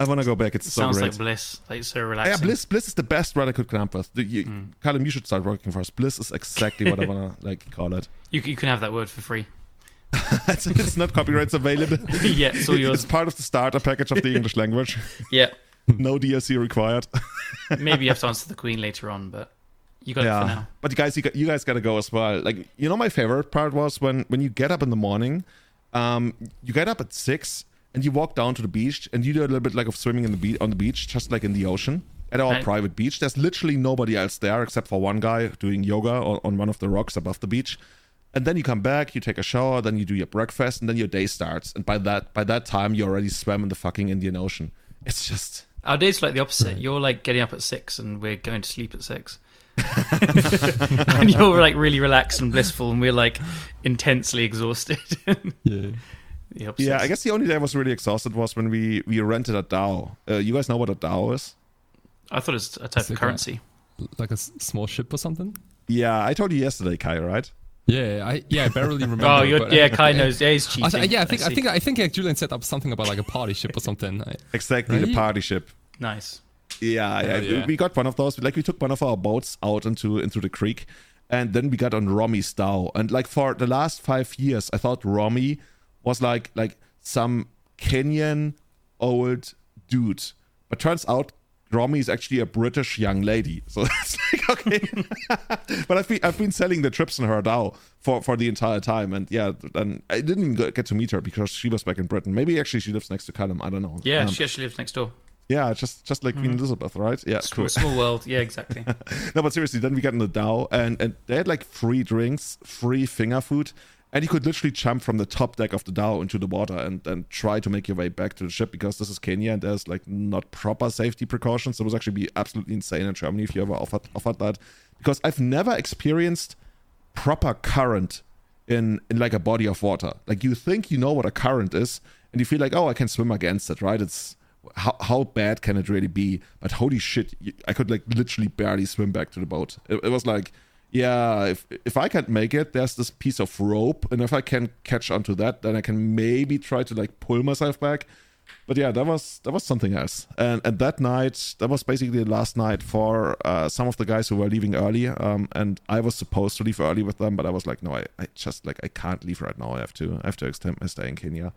i want to go back it's so Sounds great like bliss, like so yeah. Bliss. Bliss is the best word I could come up with. The, you, Callum, you should start working for us. Bliss is exactly what I wanna *laughs* like call it. You, you can have that word for free. *laughs* it's, it's not copyrights available. *laughs* yeah, it's all yours. It's part of the starter package of the English language. Yeah, No DLC required. maybe you have to answer the queen later on, but you got it for now. But you guys, you, got, you guys got to go as well. Like, you know, my favorite part was when when you get up in the morning. Um, you get up at six and you walk down to the beach and you do a little bit like of swimming in the beach on the beach, just like in the ocean at our Right. private beach. There's literally nobody else there except for one guy doing yoga on, on one of the rocks above the beach. and then you come back, you take a shower, then you do your breakfast, and then your day starts. And by that by that time, you already swam in the fucking Indian Ocean. It's just Our day's like the opposite. You're like getting up at six, and we're going to sleep at six. *laughs* *laughs* and you're like really relaxed and blissful, and we're like intensely exhausted. Yeah. The opposite. yeah. I guess the only day I was really exhausted was when we we rented a dhow. Uh, you guys know what a dhow is? I thought it was a type It's of like a- currency. Like a s- small ship or something. Yeah, I told you yesterday, Kai. Right? Yeah, I yeah I barely *laughs* remember. Oh, you're, but- yeah, Kai knows. Yeah, he's I cheating. th- yeah, I think I, see. think I think uh, Julian set up something about like a party ship or something. I, Exactly, the party ship. Nice. Yeah, yeah. Oh, We, yeah. we got one of those. Like we took one of our boats out into into the creek, and then we got on Romy's dhow. And like for the last five years, I thought Romy was like like some Kenyan old dude, but turns out Romy is actually a British young lady. *laughs* So it's like okay. *laughs* but I've been I've been selling the trips in her dhow for for the entire time, and yeah, and I didn't even get to meet her because she was back in Britain. Maybe actually she lives next to Callum. I don't know. Yeah, Um, she actually lives next door. yeah, just just like Queen Elizabeth, right? Yeah, Small, cool. small world. Yeah, *laughs* exactly. No, but seriously, then we got in the dhow, and, and they had like free drinks, free finger food, and you could literally jump from the top deck of the dhow into the water and, and try to make your way back to the ship because this is Kenya and there's like not proper safety precautions. It was actually be absolutely insane in Germany if you ever offered offered that, because I've never experienced proper current in in like a body of water. Like you think you know what a current is, and you feel like, oh, I can swim against it, right? It's how how bad can it really be? But holy shit, I could like literally barely swim back to the boat. It, it was like, yeah, if if I can't make it, there's this piece of rope, and if I can catch onto that, then I can maybe try to like pull myself back. But yeah, that was that was something else. And and that night, that was basically the last night for uh, some of the guys who were leaving early. Um, and I was supposed to leave early with them, but I was like, no, I, I just like I can't leave right now. I have to I have to extend my stay in Kenya.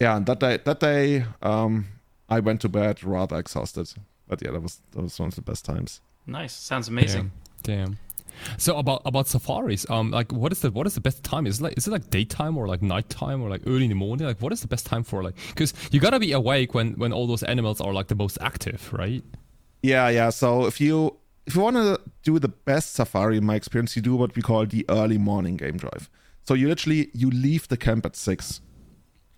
Yeah, and that day that day, um, I went to bed rather exhausted. But yeah, that was that was one of the best times. nice. Sounds amazing. Damn. Damn. So about about safaris, um, like what is the what is the best time? Is it like is it like daytime or like nighttime or like early in the morning? Like what is the best time for like? Because you gotta be awake when when all those animals are like the most active, right? Yeah, yeah. So if you if you want to do the best safari, in my experience, you do what we call the early morning game drive. So you literally you leave the camp at six.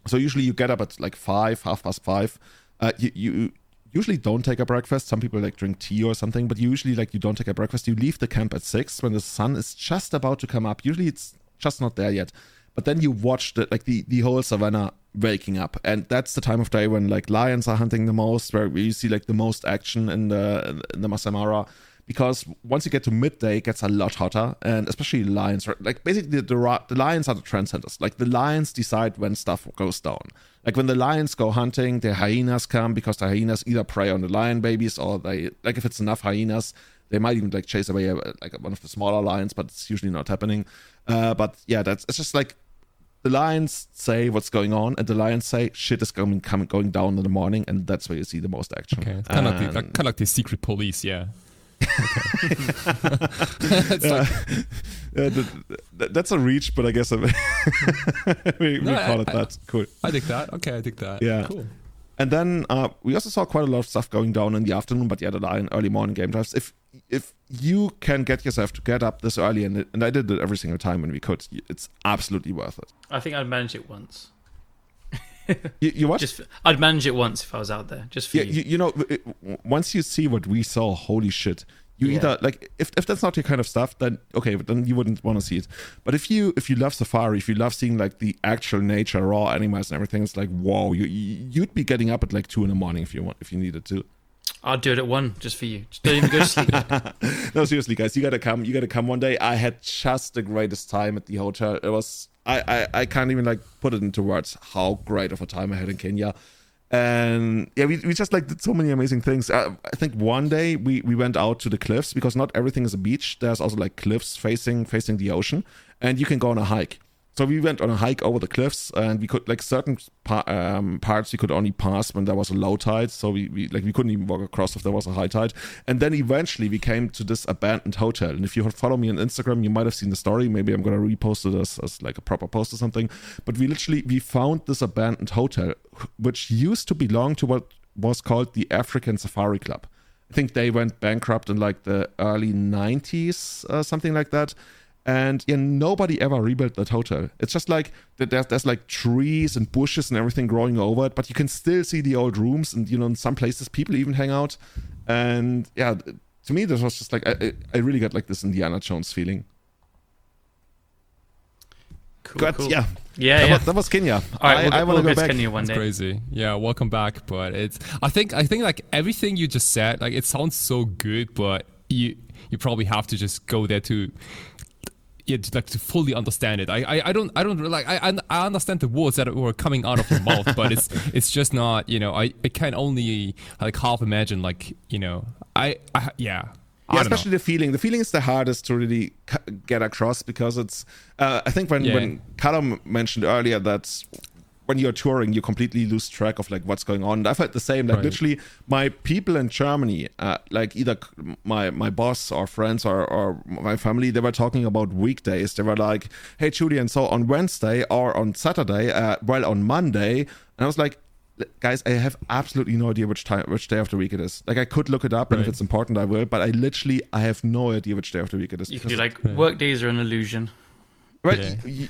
So usually you get up at like five, half past five. Uh, you, you usually don't take a breakfast. Some people like drink tea or something, but usually like you don't take a breakfast. You leave the camp at six when the sun is just about to come up. Usually it's just not there yet. But then you watch the like the, the whole savannah waking up, and that's the time of day when like lions are hunting the most, where you see like the most action in the in the Masai Mara. Because once you get to midday, it gets a lot hotter, and especially lions. Like basically, the the lions are the trendsetters. Like the lions decide when stuff goes down. Like when the lions go hunting, the hyenas come because the hyenas either prey on the lion babies or they like if it's enough hyenas, they might even like chase away uh, like one of the smaller lions, but it's usually not happening. Uh, but yeah, that's it's just like the lions say what's going on, and the lions say shit is coming coming going down in the morning, and that's where you see the most action. Okay, kind of like, the- like kind of like the secret police, yeah. *laughs* it's like, Uh, th- th- that's a reach, but I guess *laughs* we, we No, call I- it I- that. Cool. I dig that. Okay, I dig that. Yeah. cool. And then uh, we also saw quite a lot of stuff going down in the afternoon, but yeah, the line early morning game drives. If if you can get yourself to get up this early, and and I did it every single time when we could, it's absolutely worth it. I think I'd manage it once. *laughs* You, you watch? Just I'd manage it once if I was out there. Just for yeah, you. you, you know, it, once you see what we saw, holy shit! You Yeah. either like if, if that's not your kind of stuff, then okay, but then you wouldn't want to see it. But if you if you love safari, if you love seeing like the actual nature, raw animals and everything, it's like whoa, you you'd be getting up at like two in the morning if you want if you needed to. I'd do it at one just for you. Just don't even go to sleep. *laughs* no, seriously, guys, you gotta come. You gotta come one day. I had just the greatest time at the hotel. It was I, I I can't even like put it into words how great of a time I had in Kenya. And yeah, we, we just like did so many amazing things. Uh, I think one day we, we went out to the cliffs because not everything is a beach. There's also like cliffs facing facing the ocean, and you can go on a hike. So we went on a hike over the cliffs, and we could like certain um, parts we could only pass when there was a low tide. So we, we like we couldn't even walk across if there was a high tide. And then eventually we came to this abandoned hotel. And if you follow me on Instagram, you might have seen the story. Maybe I'm gonna repost it as, as like a proper post or something. But we literally we found this abandoned hotel, which used to belong to what was called the African Safari Club. I think they went bankrupt in like the early 90s, uh, something like that and yeah, nobody ever rebuilt that hotel. It's just like that there's, there's like trees and bushes and everything growing over it, but you can still see the old rooms, and you know, in some places people even hang out. And yeah, to me, this was just like I, I- I really got like this Indiana Jones feeling. Cool, But cool. yeah, Yeah, that, yeah. Was, that was Kenya. All right, I, we'll, I we'll want to go go to back. Kenya one day. It's crazy. Yeah, welcome back. But it's I think I think like everything you just said, like it sounds so good, but you you probably have to just go there to yeah, like to fully understand it. I, I, I don't I don't like I I- I understand the words that were coming out of your mouth, *laughs* but it's it's just not you know I, I can only like half imagine like you know I, I yeah. Yeah, don't know. especially the feeling. The feeling is the hardest to really get across because it's. Uh, I think when Yeah. when Callum mentioned earlier that when you're touring, you completely lose track of like what's going on. And I've had the same. Like Right. literally, my people in Germany, uh, like either my my boss or friends or or my family, they were talking about weekdays. They were like, "Hey, Julian, so on Wednesday or on Saturday, uh, well, on Monday," and I was like. Guys, I have absolutely no idea which time, which day of the week it is. Like, I could look it up, and if it's important, I will. But I literally, I have no idea which day of the week it is. You can do because- like work days are an illusion. Right. Yeah. y- y-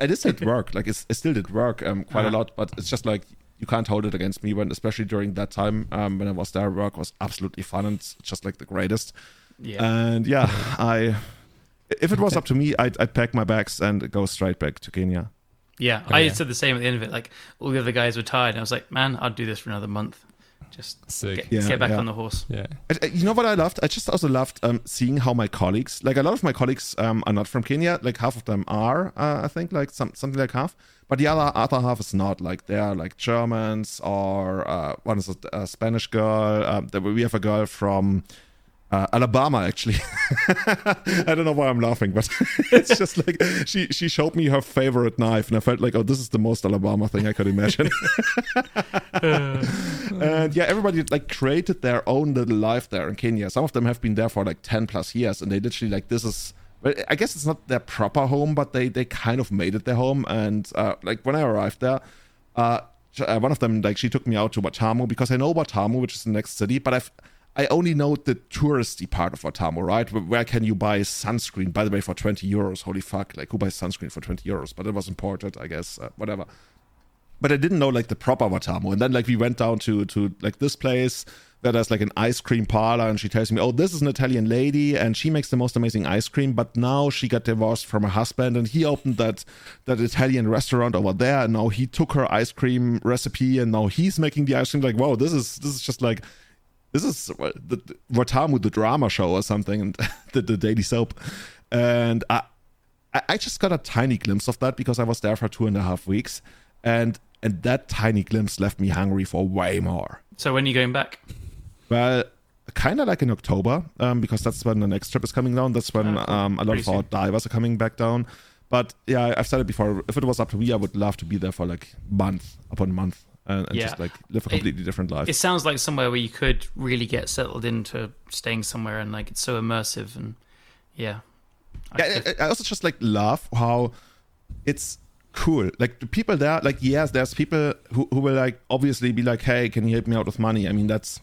I did did work. Like it's, I still did work um, quite a Uh-huh. lot, but it's just like you can't hold it against me when, especially during that time um, when I was there. Work was absolutely fun and just like the greatest. Yeah. And yeah, I. If it was up to me, I'd, I'd pack my bags and go straight back to Kenya. yeah. Oh, I yeah. said the same at the end of it. Like all the other guys were tired. And I was like, man, I'll do this for another month. Just Sick. get, Yeah, get back yeah. on the horse. Yeah. I, I- you know what I loved? I just also loved um, seeing how my colleagues, like a lot of my colleagues, um, are not from Kenya. Like half of them are, uh, I think, like some something like half. But the other other half is not. Like they are like Germans or uh, one is a, a Spanish girl. Um, we have a girl from. Uh, Alabama, actually. *laughs* I don't know why I'm laughing, but *laughs* it's just like she she showed me her favorite knife, and I felt like, oh, this is the most Alabama thing I could imagine. *laughs* and yeah, everybody like created their own little life there in Kenya. Some of them have been there for like ten plus years, and they literally like this is. I guess it's not their proper home, but they they kind of made it their home. And uh, like when I arrived there, uh, uh, one of them like she took me out to Watamu because I know Watamu, which is the next city, but I've I only know the touristy part of Watamu, right? Where, can you buy sunscreen? By the way, for twenty euros. Holy fuck! Like who buys sunscreen for twenty euros? But it was imported, I guess. Uh, whatever but I didn't know like the proper Watamu. And then like we went down to to like this place where there's like an ice cream parlor, and she tells me, "Oh, this is an Italian lady, and she makes the most amazing ice cream." But now she got divorced from her husband, and he opened that that Italian restaurant over there. And now he took her ice cream recipe, and now he's making the ice cream. Like, wow, this is this is just like. This is the, the Watamu, the drama show or something, and *laughs* the, the daily soap. And I, I just got a tiny glimpse of that because I was there for two and a half weeks, and and that tiny glimpse left me hungry for way more. So when are you going back? Well, kind of like in October, um, because that's when the next trip is coming down. That's when cool. um, a lot of our divers are coming back down. But yeah, I've said it before. If it was up to me, I would love to be there for like month upon month and, and Yeah. just like live a It- completely different life. It sounds like somewhere where you could really get settled into staying somewhere, and like it's so immersive and yeah. I yeah, could- I, also just like love how it's cool. Like the people there, like yes, there's people who, who will like obviously be like, hey, can you help me out with money? I mean, that's that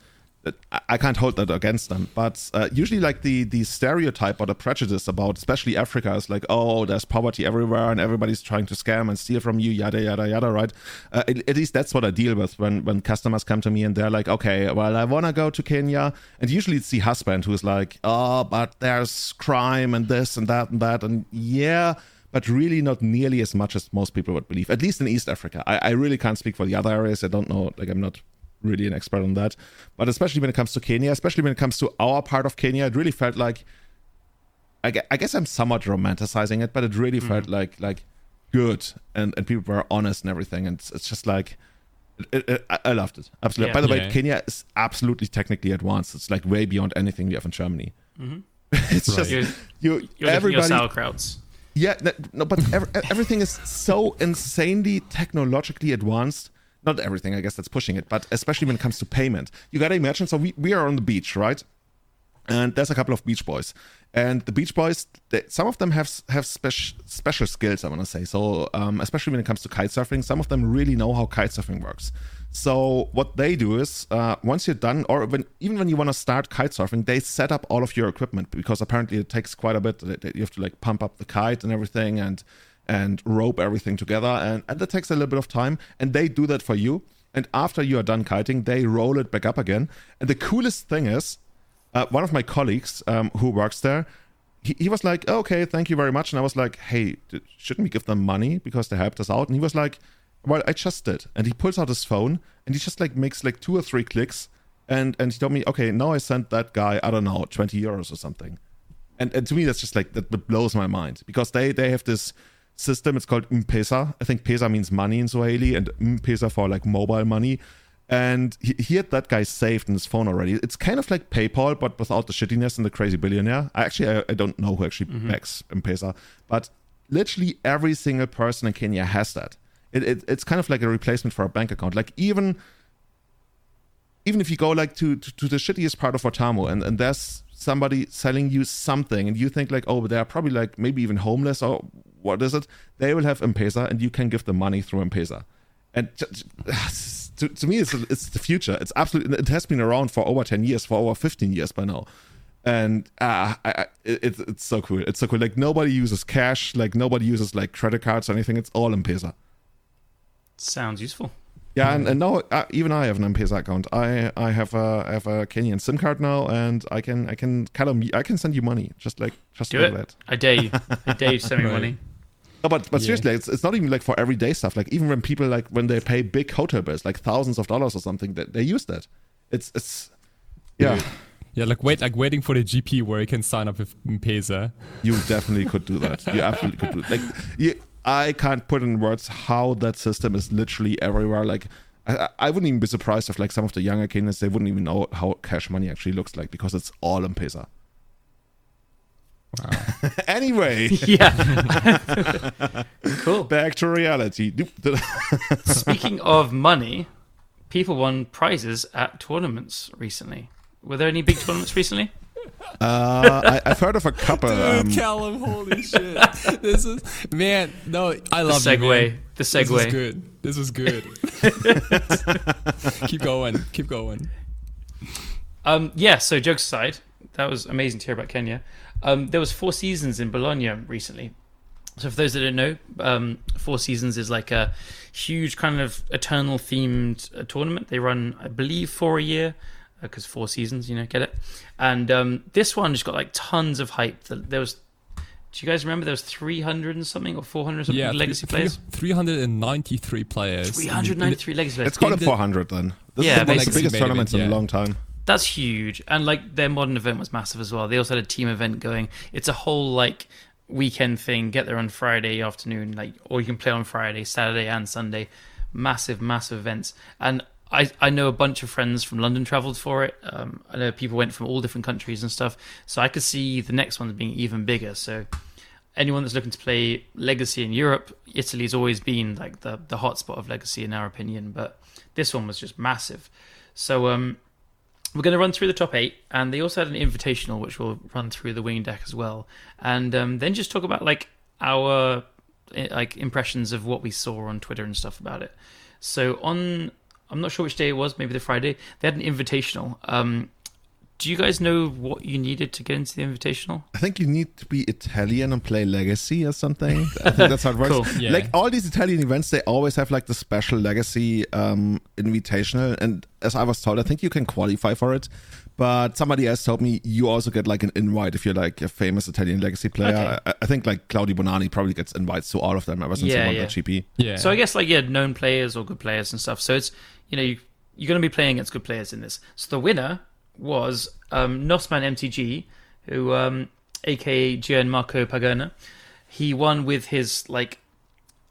I- can't hold that against them. But uh, usually, like the the stereotype or the prejudice about especially Africa is like, oh, there's poverty everywhere and everybody's trying to scam and steal from you, yada yada yada. Right? Uh, at, at least that's what I deal with when when customers come to me and they're like, okay, well, I want to go to Kenya, and usually it's the husband who is like, oh, but there's crime and this and that and that, and yeah but really not nearly as much as most people would believe, at least in East Africa. I, I really can't speak for the other areas. I don't know, like, I'm not really an expert on that. But especially when it comes to Kenya, especially when it comes to our part of Kenya, it really felt like, I guess I'm somewhat romanticizing it, but it really felt like, like, good and, and people were honest and everything. And it's, it's just like, it, it, I I loved it. Absolutely. Yeah. By the way, Kenya is absolutely technically advanced. It's like way beyond anything we have in Germany. Mhm. *laughs* it's just, You're, you, you're looking your everybody, sauerkrauts. yeah, no, no but ev- everything is so insanely technologically advanced. Not everything, I guess that's pushing it, but especially when it comes to payment. You gotta imagine. So we, we are on the beach, right? And there's a couple of beach boys, and the beach boys, they, some of them have have special special skills. I want to say so, um, especially when it comes to kite surfing. Some of them really know how kite surfing works. So what they do is, uh, once you're done, or when, even when you want to start kite surfing, they set up all of your equipment because apparently it takes quite a bit. You have to like pump up the kite and everything, and and rope everything together, and, and that takes a little bit of time. And they do that for you. And after you are done kiting, they roll it back up again. And the coolest thing is, uh, one of my colleagues um, who works there, he, he was like, okay, thank you very much. And I was like, hey, shouldn't we give them money because they helped us out? And he was like, well, I just did. And he pulls out his phone and he just like makes like two or three clicks. And, and he told me, okay, now I sent that guy, I don't know, 20 euros or something. And, and to me, that's just like, that blows my mind because they, they have this system. It's called M-Pesa. I think Pesa means money in Swahili and M-Pesa for like mobile money. And he, he had that guy saved in his phone already. It's kind of like PayPal, but without the shittiness and the crazy billionaire. I actually, I, I don't know who actually mm-hmm. backs M-Pesa, but literally every single person in Kenya has that. It, it, it's kind of like a replacement for a bank account. Like even even if you go like to, to, to the shittiest part of Watamu and, and there's somebody selling you something and you think like, oh, they're probably like maybe even homeless or what is it? They will have M-Pesa and you can give them money through M-Pesa. And j- j- *sighs* to, to me, it's, it's the future. It's absolutely, it has been around for over 10 years, for over 15 years by now. And uh, I, I, it, it's- it's so cool. It's so cool. Like nobody uses cash, like nobody uses like credit cards or anything. It's all M-Pesa. Sounds useful. Yeah, and, and now uh, even I have an M-Pesa account. I I have a I have a Kenyan SIM card now, and I can I can kind of I can send you money just like just Do like it. that. I dare you. *laughs* I dare you send me money. No, but but Yeah. seriously, it's, it's not even like for everyday stuff. Like even when people like when they pay big hotel bills, like thousands of dollars or something, that they use that. It's it's yeah. Yeah, like wait, like waiting for the GP where you can sign up with M-Pesa. You definitely could do that. You absolutely could do it. Like you, I can't put in words how that system is literally everywhere. Like I, I- I wouldn't even be surprised if like some of the younger kids they wouldn't even know how cash money actually looks like because it's all in Pesa. Wow. *laughs* anyway, Yeah. *laughs* cool. back to reality. *laughs* Speaking of money, people won prizes at tournaments recently. Were there any big tournaments recently? Uh, I, I've heard of a couple. Um, Callum, holy shit! this is man. No, I love you, segue. man. The This was good. This was good. keep going. Keep going. Um, yeah. So jokes aside, that was amazing to hear about Kenya. Um, there was four seasons in Bologna recently. So for those that don't know, um, Four Seasons is like a huge kind of eternal themed uh, tournament. They run, I believe, for a year because four seasons, you know, get it. And um, this one just got like tons of hype. There was, do you guys remember there was three hundred and something or four hundred something Yeah, legacy three- players? Three hundred and ninety-three players. Three hundred ninety-three legacy players. Let's call it In the- 400 then. This Yeah, is the biggest Main tournaments event, in a long time. That's huge. And like their modern event was massive as well. They also had a team event going. It's a whole like weekend thing. Get there on Friday afternoon, like or you can play on Friday, Saturday and Sunday. Massive, massive events. And I I know a bunch of friends from London travelled for it. Um, I know people went from all different countries and stuff. So I could see the next one being even bigger. So anyone that's looking to play Legacy in Europe, Italy's always been like the the hotspot of Legacy in our opinion. But this one was just massive. So um, we're going to run through the top eight, and they also had an invitational, which we'll run through the wing deck as well, and um, then just talk about like our eh, like impressions of what we saw on Twitter and stuff about it. So on, I'm not sure which day it was, maybe the Friday. They had an invitational. Um, do you guys know what you needed to get into the invitational? I think you need to be Italian and play Legacy or something. I think that's how it *laughs* works. Cool. Yeah. Like all these Italian events, they always have like the special Legacy um, invitational. And as I was told, I think you can qualify for it. But somebody else told me you also get like an invite if you're like a famous Italian Legacy player. Okay. I, I think like Claudio Bonanni probably gets invites to all of them ever since Yeah, he won yeah. the GP. Yeah. So I guess like yeah, known players or good players and stuff. So it's you know you, you're going to be playing against good players in this. So the winner was um, Nosman MTG, who um, aka Gianmarco Pagana. He won with his like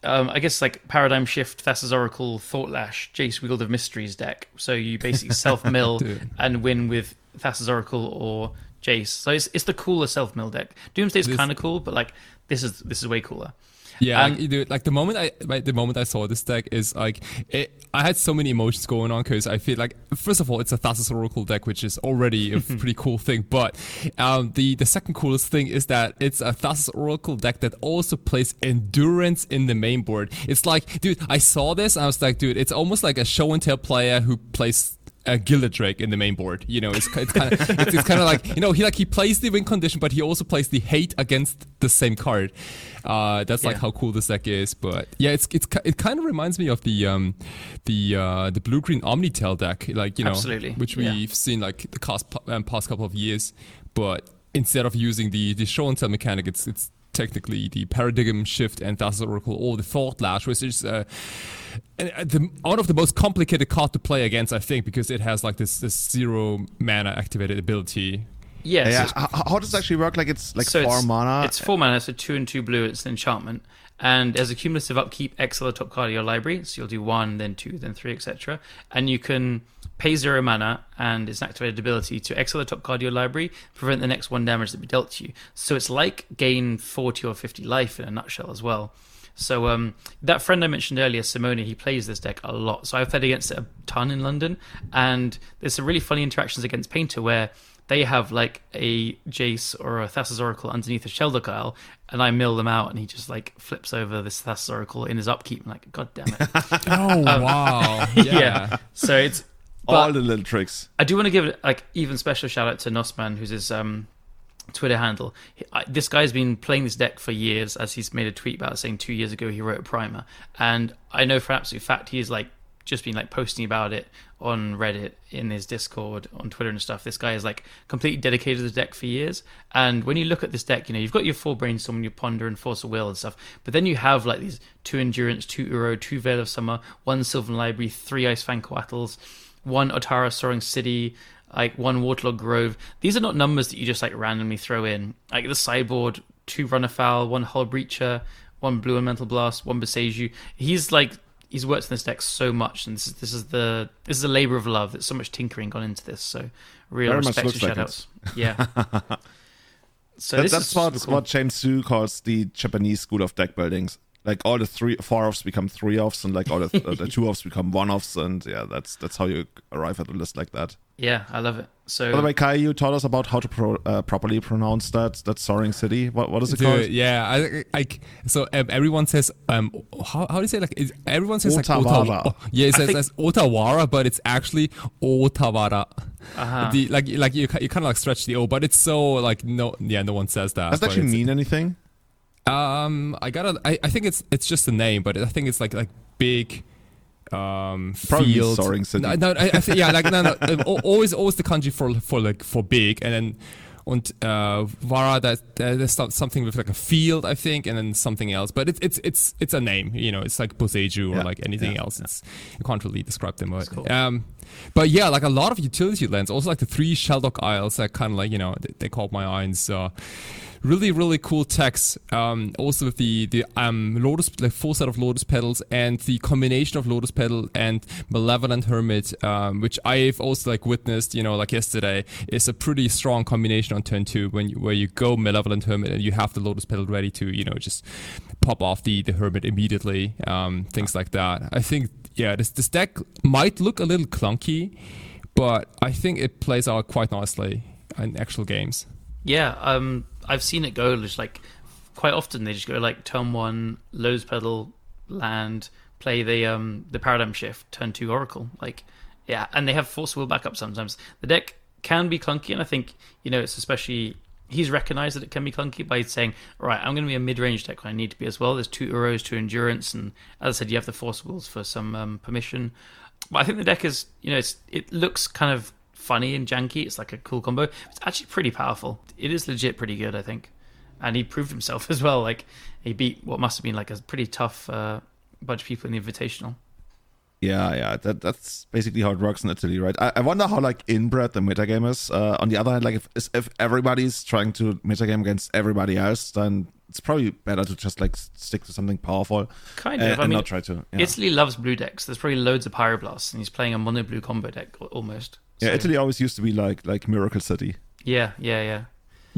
um, I guess like paradigm shift Thassa's Oracle Thought Lash Jace Wielder of Mysteries deck. So you basically *laughs* self mill and win with Thassa's Oracle or Jace. So it's it's the cooler self mill deck. Doomsday's kind of cool, but like this is this is way cooler. Yeah, like, know, like the moment I like, the moment I saw this deck is like it, I had so many emotions going on because I feel like first of all it's a Thassa's Oracle deck which is already a *laughs* pretty cool thing, but um, the the second coolest thing is that it's a Thassa's Oracle deck that also plays endurance in the main board. It's like, dude, I saw this and I was like, dude, it's almost like a show and tell player who plays a Gilded Drake in the main board. You know, it's, it's kind of it's, it's kind of like you know he like he plays the win condition, but he also plays the hate against the same card. Uh, that's like how cool this deck is. But yeah, it's it's it kind of reminds me of the um the uh the blue green Omnitel deck, like you know, Absolutely, which we've seen like the past um, past couple of years. But instead of using the the show and tell mechanic, it's it's technically the paradigm shift and Thassa's Oracle or the thought lash, which is uh, uh, the, one of the most complicated card to play against, I think, because it has like this, this zero mana activated ability. Yes. Yeah, it's- how, how does it actually work? Like it's like so four it's, mana. It's four mana, so two and two blue. It's an enchantment, and as a cumulative upkeep, exile the top card of your library. So you'll do one, then two, then three, etc. And you can pay zero mana, and it's an activated ability to exile the top card of your library, prevent the next one damage that be dealt to you. So it's like gain forty or fifty life in a nutshell as well. So um, that friend I mentioned earlier, Simone, he plays this deck a lot. So I've played against it a ton in London, and there's some really funny interactions against Painter where they have like a Jace or a Thassa's Oracle underneath a Shelldock Isle, and I mill them out, and he just like flips over this Thassa's Oracle in his upkeep. I'm like, God damn it. *laughs* Oh wow! *laughs* yeah. So it's. All the little tricks. I do want to give like even special shout out to Nosman, who's his um, Twitter handle. He, I, this guy's been playing this deck for years, as he's made a tweet about saying two years ago he wrote a primer, and I know for absolute fact he's like just been like posting about it on Reddit, in his Discord, on Twitter and stuff. This guy is like completely dedicated to the deck for years. And when you look at this deck, you know you've got your four brainstorm, your ponder, and force of will and stuff. But then you have like these two endurance, two Uro, two Veil of Summer, one Sylvan Library, three Ice-Fang Coatls, one Otawara Soaring City, like one Waterlog Grove. These are not numbers that you just like randomly throw in. Like the sideboard, two Runafowl, one Hullbreacher, one Blue Elemental Blast, one Boseiju. He's like he's worked on this deck so much, and this is this is the this is a labor of love. There's so much tinkering gone into this. So real Very respect to like shoutouts. Yeah. *laughs* So That, that's what, cool. what James Su calls the Japanese school of deck buildings. Like all the three, four offs become three offs, and like all the, uh, the *laughs* two offs become one offs, and yeah, that's that's how you arrive at a list like that. Yeah, I love it. So By the way, Kai, you taught us about how to pro, uh, properly pronounce that that Soaring City. What what is it called? Yeah, I, I, so um, everyone says um, how, how do you say like is, everyone says like Otawara. Oh, yeah, it says, think- says Otawara, but it's actually Otawara. Uh-huh. The like like you you kind of like stretch the O, but it's so like no yeah no one says that. Does that actually mean anything? Um, I gotta. I, I think it's it's just a name, but I think it's like like big. Um, Probably field. soaring city. No, no I, I think yeah, like no, no. um, always, always the kanji for for like for big, and then und uh, Vara that there's something with like a field, I think, and then something else. But it's it's it's it's a name, you know. It's like Boseiju or Yeah, like anything yeah, else. It's you can't really describe them. But, cool. um, but yeah, like a lot of utility lands, also like the three Shelldock Isles that kind of like you know they, they caught my eye. And so really really cool techs. um also with the the um lotus like full set of lotus petals and the combination of lotus petal and malevolent hermit um which i've also like witnessed you know like yesterday is a pretty strong combination on turn two when you where you go malevolent hermit and you have the lotus petal ready to you know just pop off the the hermit immediately um things like that i think yeah this this deck might look a little clunky but i think it plays out quite nicely in actual games Yeah, um, I've seen it go just like quite often. They just go like turn one, lows pedal, land, play the um the paradigm shift, turn two oracle. Like, yeah, and they have force will backup sometimes. The deck can be clunky, and I think you know it's especially he's recognized that it can be clunky by saying, right, I'm going to be a mid-range deck when I need to be as well. There's two Uros, two endurance, and as I said, you have the force wills for some um, permission. But I think the deck is, you know, it's it looks kind of funny and janky. It's like a cool combo. It's actually pretty powerful. It is legit pretty good, I think. And he proved himself *laughs* as well. Like he beat what must have been like a pretty tough uh, bunch of people in the Invitational. Yeah, yeah, that that's basically how it works in Italy, right? I, I wonder how like inbred the metagame is. Uh, on the other hand, like if if everybody's trying to metagame against everybody else, then it's probably better to just like stick to something powerful Kind of. and I mean, not try to. Yeah, Italy loves blue decks. There's probably loads of Pyroblasts, and he's playing a mono blue combo deck al- almost. yeah So- Italy always used to be like like Miracle City. Yeah, yeah, yeah.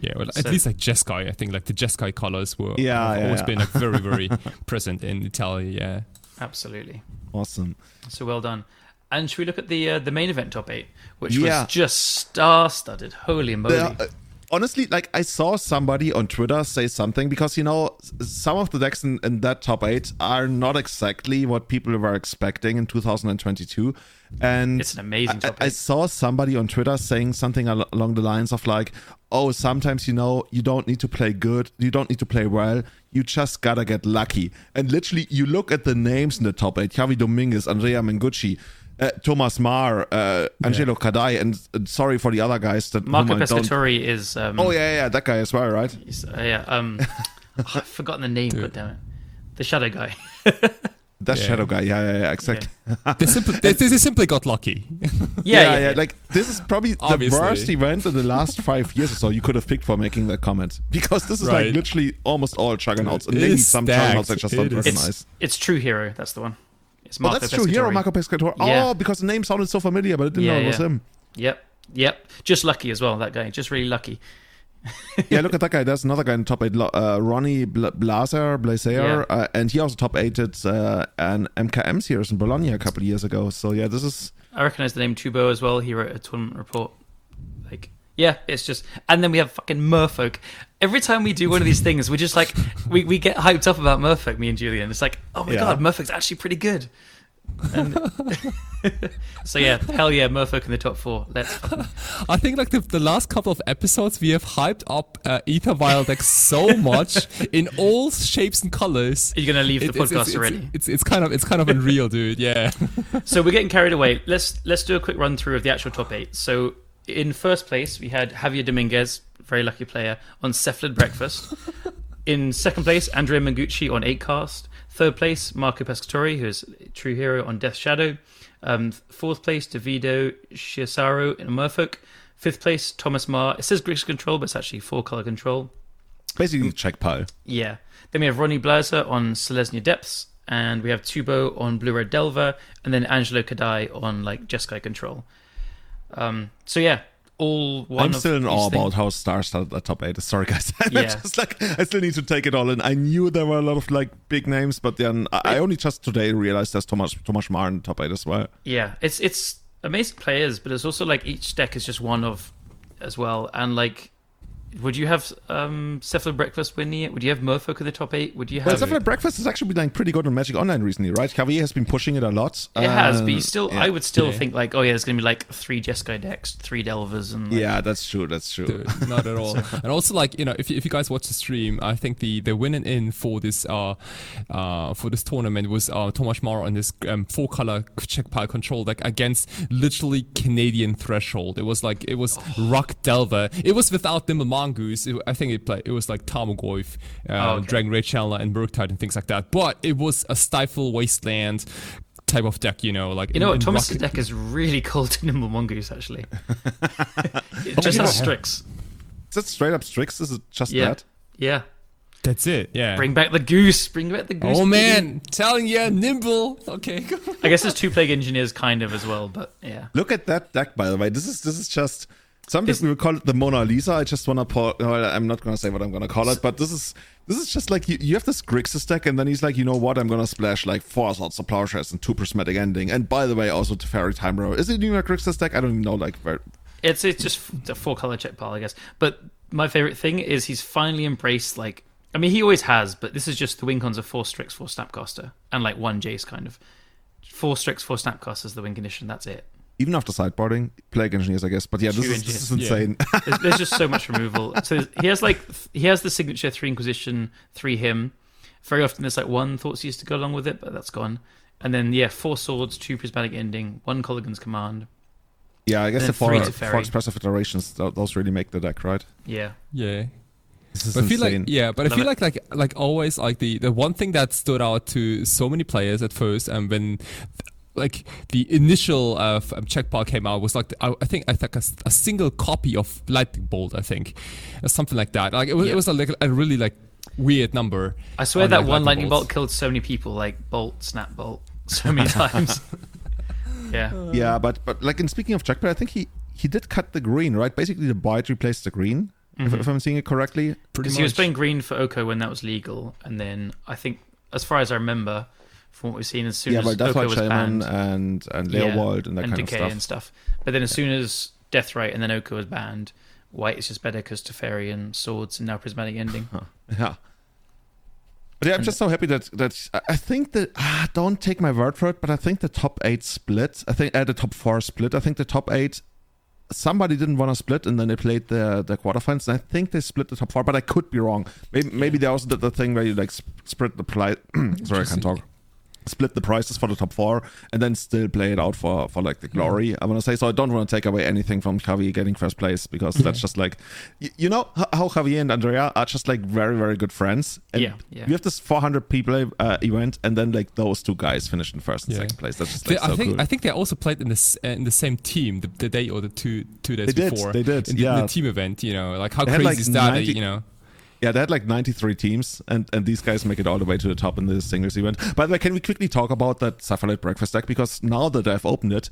Yeah, well, So- at least like Jeskai, I think like the Jeskai colors were Yeah, have yeah, always yeah. been like very very *laughs* present in Italy. Yeah, Absolutely. Awesome. So well done. And should we look at the uh, the main event top eight, which Yeah. was just star studded? Holy moly! Yeah, uh, honestly, like I saw somebody on Twitter say something because you know some of the decks in, in that top eight are not exactly what people were expecting in 2022, and It's an amazing I- top I, I saw somebody on Twitter saying something al- along the lines of like, "Oh, sometimes you know you don't need to play good, you don't need to play well, you just gotta get lucky." And literally, you look at the names in the top eight: Javi Dominguez, Andrea Mengucci. Uh, Thomas Marr, uh, Angelo Cadai, and, and sorry for the other guys that Marco whom Pescatori is. Um, Oh yeah, yeah, yeah, that guy as well, right? uh, yeah. Um, *laughs* oh, I've forgotten the name. God damn it, the shadow guy. *laughs* That Yeah. shadow guy. Yeah, yeah, yeah, exactly. they simply they, *laughs* they simply got lucky. yeah, yeah, Like this is probably the worst event in the last five years or so you could have picked for making that comment because this is Right. like literally almost all juggernauts and maybe some stacked. juggernauts I just don't It is. recognize. It's it's True Hero. That's the one. It's Oh, Marco that's true. Hero. Marco Pescator. Yeah. Oh, because the name sounded so familiar, but I didn't Yeah, know it was him. Yep, yep. Just lucky as well. That guy. Just really lucky. *laughs* yeah, look at that guy. There's another guy in top eight, uh, Ronnie Bla- Blazer, Blazer, Yeah. uh, and he also top eighted uh, an MKM series in Bologna a couple of years ago. So yeah, this is I recognize the name Tubo as well. He wrote a tournament report. Like, yeah, it's just. And then we have fucking Merfolk. Every time we do one of these things, we're just like, we, we get hyped up about Merfolk, me and Julian. It's like, oh my Yeah. god, Merfolk's actually pretty good. *laughs* So yeah, hell yeah, Merfolk in the top four. Let's. *laughs* I think like the, the last couple of episodes we have hyped up uh, Ether Vial deck so much *laughs* in all shapes and colors. Are you gonna leave the It- it's- podcast it's, already? It's, it's kind of it's kind of unreal, dude. Yeah. So we're getting carried away. Let's let's do a quick run through of the actual top eight. So in first place we had Javier Dominguez, very lucky player, on Cephalid Breakfast. *laughs* in second place, Andrea Mengucci on Eight Cast. Third place, Marco Pescatori, who is True Hero on Death Shadow. Um, fourth place, Davido Shiasaru in Merfolk. Fifth place, Thomas Marr. It says Grix Control, but it's actually four color control. basically Czech pile. Yeah. Then we have Ronnie Blazer on Selesnya Depths, and we have Tubo on Blue Red Delver, and then Angelo Kadai on like Jeskai Control. Um, so yeah, all one. I'm still in awe about how Star started at top eight. Sorry, guys. *laughs* I'm Yeah. just like I still need to take it all in. I knew there were a lot of like big names, but then I, I only just today realized there's Thomas Thomas Mar in the top eight as well. Yeah, it's it's amazing players, but it's also like each deck is just one of as well, and like. Would you have um, Cephalid Breakfast winning it? Would you have Merfolk in the top eight? Would you Well, have? Cephalid Breakfast has actually been like pretty good on Magic Online recently, right? Javier has been pushing it a lot. it has, but Uh, you still, yeah. I would still Yeah. think like, oh yeah, there's gonna be like three Jeskai decks, three Delvers, and like, Yeah, that's true. That's true. Dude, not at all. *laughs* and also, like you know, if you, if you guys watch the stream, I think the the winning in for this uh uh for this tournament was uh Tomas Mara on this um, four color Czech pile control deck against literally Canadian threshold. It was like it was Rock Delver. It was without Nimble Mongoose. It, I think it played. It was like Tarmogoyf, uh, Oh, okay. Dragon Rage Channeler, and Murktide and things like that. But it was a Stifle Wasteland type of deck. You know, like You know in- what? in Thomas's Rock- deck is really *laughs* cold to Nimble Mongoose, actually. *laughs* it just yeah. has Strix. Is that straight up Strix? Is it just Yeah. that? Yeah. That's it. Yeah. Bring back the goose. Bring back the goose. Oh baby. man, telling you, nimble. Okay. I guess there's two plague engineers kind of as well, but yeah. Look at that deck, by the way. This is this is just some people call it the Mona Lisa. I just want to pull. Well, I'm not gonna say what I'm gonna call it, but this is this is just like you, you have this Grixis deck, and then he's like, you know what? I'm gonna splash like four swords to plowshares and two prismatic ending, and by the way, also Teferi Time Raveler. Is it even a Grixis deck? I don't even know. Like, where, It's it's just a four color Czech pile, I guess. But my favorite thing is he's finally embraced like I mean he always has, but this is just the win cons of four Strix, four Snapcaster, and like one Jace kind of. Four Strix, four Snapcaster is the win condition. That's it. Even after sideboarding, plague engineers, I guess. But yeah, this is, this is engineers. insane. There's, there's just so much removal. So he has like th- he has the signature three Inquisition, three Hymn. Very often there's like one thoughts used to go along with it, but that's gone. And then yeah, four swords, two prismatic ending, one Kolaghan's command. yeah, I guess the four, three four expressive iterations, tho- those really make the deck, right? Yeah. yeah. This is But I feel insane. like yeah, but I feel it. like like like always like the the one thing that stood out to so many players at first and when like the initial uh, um, Czech pile came out was like the, I, I think I think a, s- a single copy of lightning bolt I think or something like that like it was, Yeah. it was a, like a really like weird number I swear on, that like, one lightning bolts. bolt killed so many people, like bolt, snap bolt, *laughs* so many times. *laughs* yeah. Yeah, but but like in speaking of Jackpot, I think he he did cut the green, right? Basically, the white replaced the green. if, if I'm seeing it correctly. Because he was playing green for Oko when that was legal, and then I think, as far as I remember, from what we've seen, as soon Yeah, as well, that's Oko why was Shaman banned, and and Yeah, and that and kind Decay of stuff. and stuff. But then as soon as Deathrite and then Oko was banned, White is just better because Teferi and Swords and now Prismatic Ending. *laughs* Yeah. But yeah, I'm just so happy that that I- think that ah, don't take my word for it, but I think the top eight split. I think uh, the top four split. I think the top eight. Somebody didn't want to split, and then they played the the quarterfinals. And I think they split the top four, but I could be wrong. Maybe maybe they also did the thing where you like sp- split the play. *clears throat* Sorry, I can't talk. Split the prices for the top four, and then still play it out for for like the glory. I want to say so. I don't want to take away anything from Javi getting first place because that's just like, you, you know how Javi and Andrea are just like very very good friends. And Yeah, yeah. We have this 400 people uh, event, and then like those two guys finished in first and Yeah. second place. That's just They- like I think cool. I think they also played in this uh, in the same team the, the day or the two two days They did, before. they did, in the, in yeah. the team event. You know, like how They had, crazy like, is that? 90 you know, Yeah, they had like 93 teams, and, and these guys make it all the way to the top in the singles event. By the way, can we quickly talk about that Cephalid Breakfast deck? Because now that I've opened it,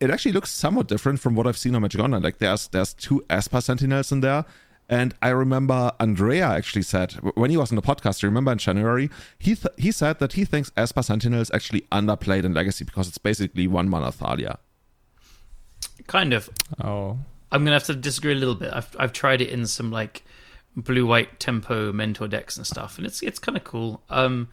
it actually looks somewhat different from what I've seen on Magic Online. Like there's there's two Esper Sentinels in there. And I remember Andrea actually said when he was on the podcast. You remember in January, he th- he said that he thinks Esper Sentinel is actually underplayed in Legacy because it's basically one mana Thalia. Kind of. oh, I'm gonna have to disagree a little bit. I've I've tried it in some like blue white tempo mentor decks and stuff, and it's it's kind of cool. Um,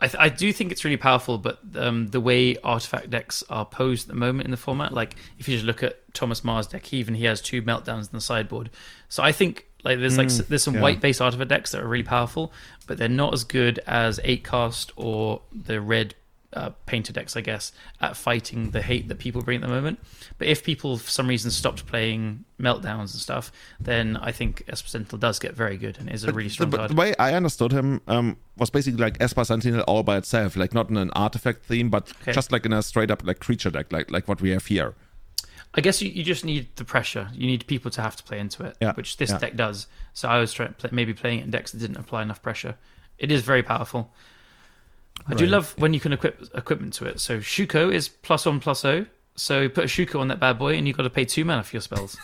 I th- I do think it's really powerful, but um, the way artifact decks are posed at the moment in the format, like if you just look at Thomas Mars deck, he even he has two meltdowns in the sideboard. So I think like there's like s- there's some yeah. white based artifact decks that are really powerful, but they're not as good as eight cast or the red uh, painter decks, I guess, at fighting the hate that people bring at the moment. But if people for some reason stopped playing meltdowns and stuff, then I think Esper Sentinel does get very good and is a really strong the, card. the way I understood him um, was basically like Esper Sentinel all by itself, like not in an artifact theme, but Okay. just like in a straight up like creature deck, like like what we have here. I guess you, you just need the pressure. You need people to have to play into it, Yeah, which this yeah. deck does. So I was trying play, maybe playing it in decks that didn't apply enough pressure. It is very powerful. I do love when you can equip equipment to it. So Shuko is plus one plus O. So you put a Shuko on that bad boy, and you've got to pay two mana for your spells.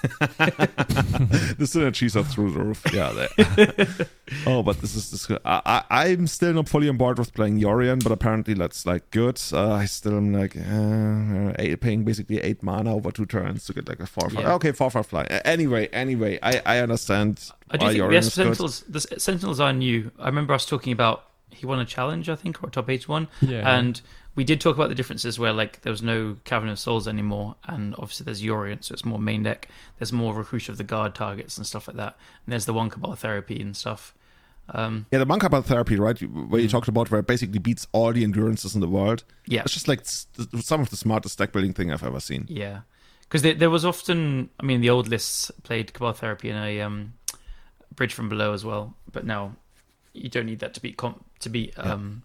the synergies are through the roof. Yeah. They, *laughs* oh, but this is this. I, I I'm still not fully on board with playing Yorion, but apparently that's like good. Uh, I still am like uh, eight, paying basically eight mana over two turns to get like a four five. Yeah. Okay, four five fly. A- Anyway, anyway, I I understand. I do why think Yorion the is Esper good. Sentinels, the S- Sentinels are new. I remember us talking about he won a challenge, I think, or a top eight one, Yeah. and we did talk about the differences where like there was no Cavern of Souls anymore, and obviously there's Yorion, so it's more main deck. There's more Recruit of the Guard targets and stuff like that, and there's the one Bar therapy and stuff. Um, Yeah, the Monka therapy, right? Where you talked about where it basically beats all the endurances in the world. yeah, It's just like s- some of the smartest deck building thing I've ever seen. Yeah, because there, there was often, I mean, the old lists played Cabal Therapy in a um, Bridge from Below as well, but now you don't need that to beat comp- to be um,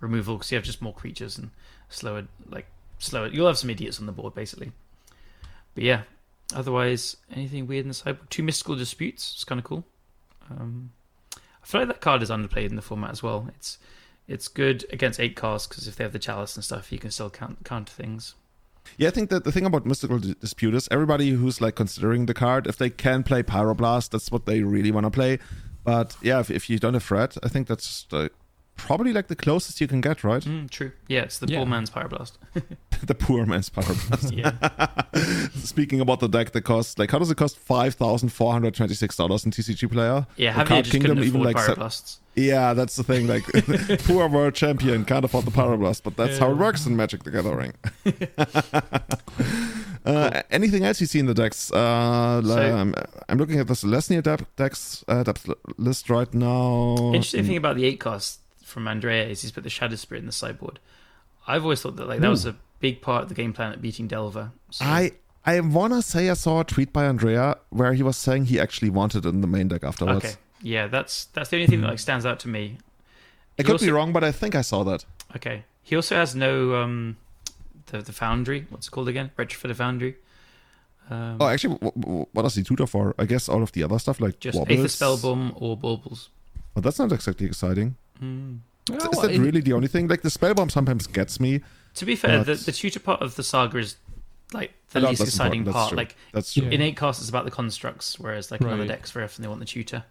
removal because you have just more creatures and slower, like slower. You'll have some idiots on the board basically. But yeah, otherwise, anything weird in the sideboard? Two mystical disputes. It's kind of cool. Um, I feel like that card is underplayed in the format as well. It's it's good against eight cards because if they have the chalice and stuff, you can still count counter things. Yeah, I think that the thing about Mystical Dispute is everybody who's like considering the card, if they can play Pyroblast, that's what they really want to play. But yeah, if, if you don't have threat, I think that's uh, probably like the closest you can get, right? Mm, true. Yeah, it's the Yeah. poor man's Pyroblast. *laughs* the poor man's Pyroblast. *laughs* Yeah. *laughs* Speaking about the deck that costs, like, how does it cost $5,426 in TCG player? Yeah, Or Javier Card just Kingdom even, afford like, se- Pyroblasts. Yeah, that's the thing. Like, poor world champion can't afford the Pyroblast, but that's how it works in Magic the Gathering. uh, Anything else you see in the decks? Uh, So- um, I'm looking at the Selesnya dep- decks uh, depth list right now. Interesting thing about the eight cast from Andrea is he's put the Shadowspear in the sideboard. I've always thought that like that was a big part of the game plan at beating Delver. So, I I wanna say I saw a tweet by Andrea where he was saying he actually wanted it in the main deck afterwards. okay, yeah, that's that's the only thing that like stands out to me. I He could be wrong, but I think I saw that. Okay, he also has no um the the Foundry. What's it called again? Retrofit Foundry. Um, Oh, actually, w- w- what does he tutor for? I guess all of the other stuff like just. Aether Spellbomb or Baubles. Oh, that's not exactly exciting. Mm. Is- Well, is that it- really the only thing? Like the spell bomb sometimes gets me. To be fair, the, the tutor part of the saga is like the least that's exciting that's part. true. Like That's true. Yeah. in eight cast, it's about the constructs, whereas like in other Right. decks, very often they want the tutor.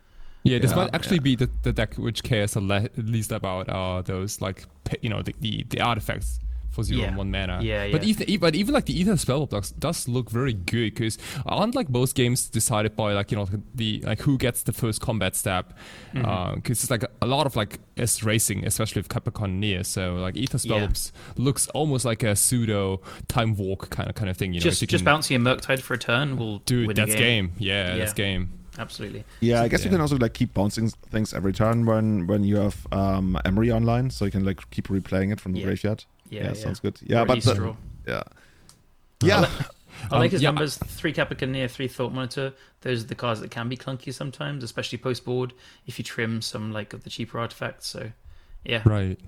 Yeah, this Yeah, might actually be the, the deck which cares a le- least about uh, those like you know the, the, the artifacts for zero Yeah. and one mana. Yeah, But even e- but even like the ether spell blocks does look very good because aren't like most games decided by like you know the like who gets the first combat step because Mm-hmm. it's like a lot of like S racing especially with Kappa Cannoneer so like ether spell Yeah. Looks almost like a pseudo time walk kind of kind of thing. You know, just if you just can- bouncing a Murktide for a turn will Dude, that's the game. Yeah, Yeah. that's game. Absolutely. Yeah, I guess you can also like keep bouncing things every turn when when you have um, Emry online, so you can like keep replaying it from the Yeah. graveyard. Yeah, Yeah, yeah. sounds good. Yeah, Or but the- yeah, *laughs* yeah, I like Um, his yeah. numbers: three Capricorn three Thought Monitor. Those are the cards that can be clunky sometimes, especially post board if you trim some like of the cheaper artifacts. So, yeah, Right.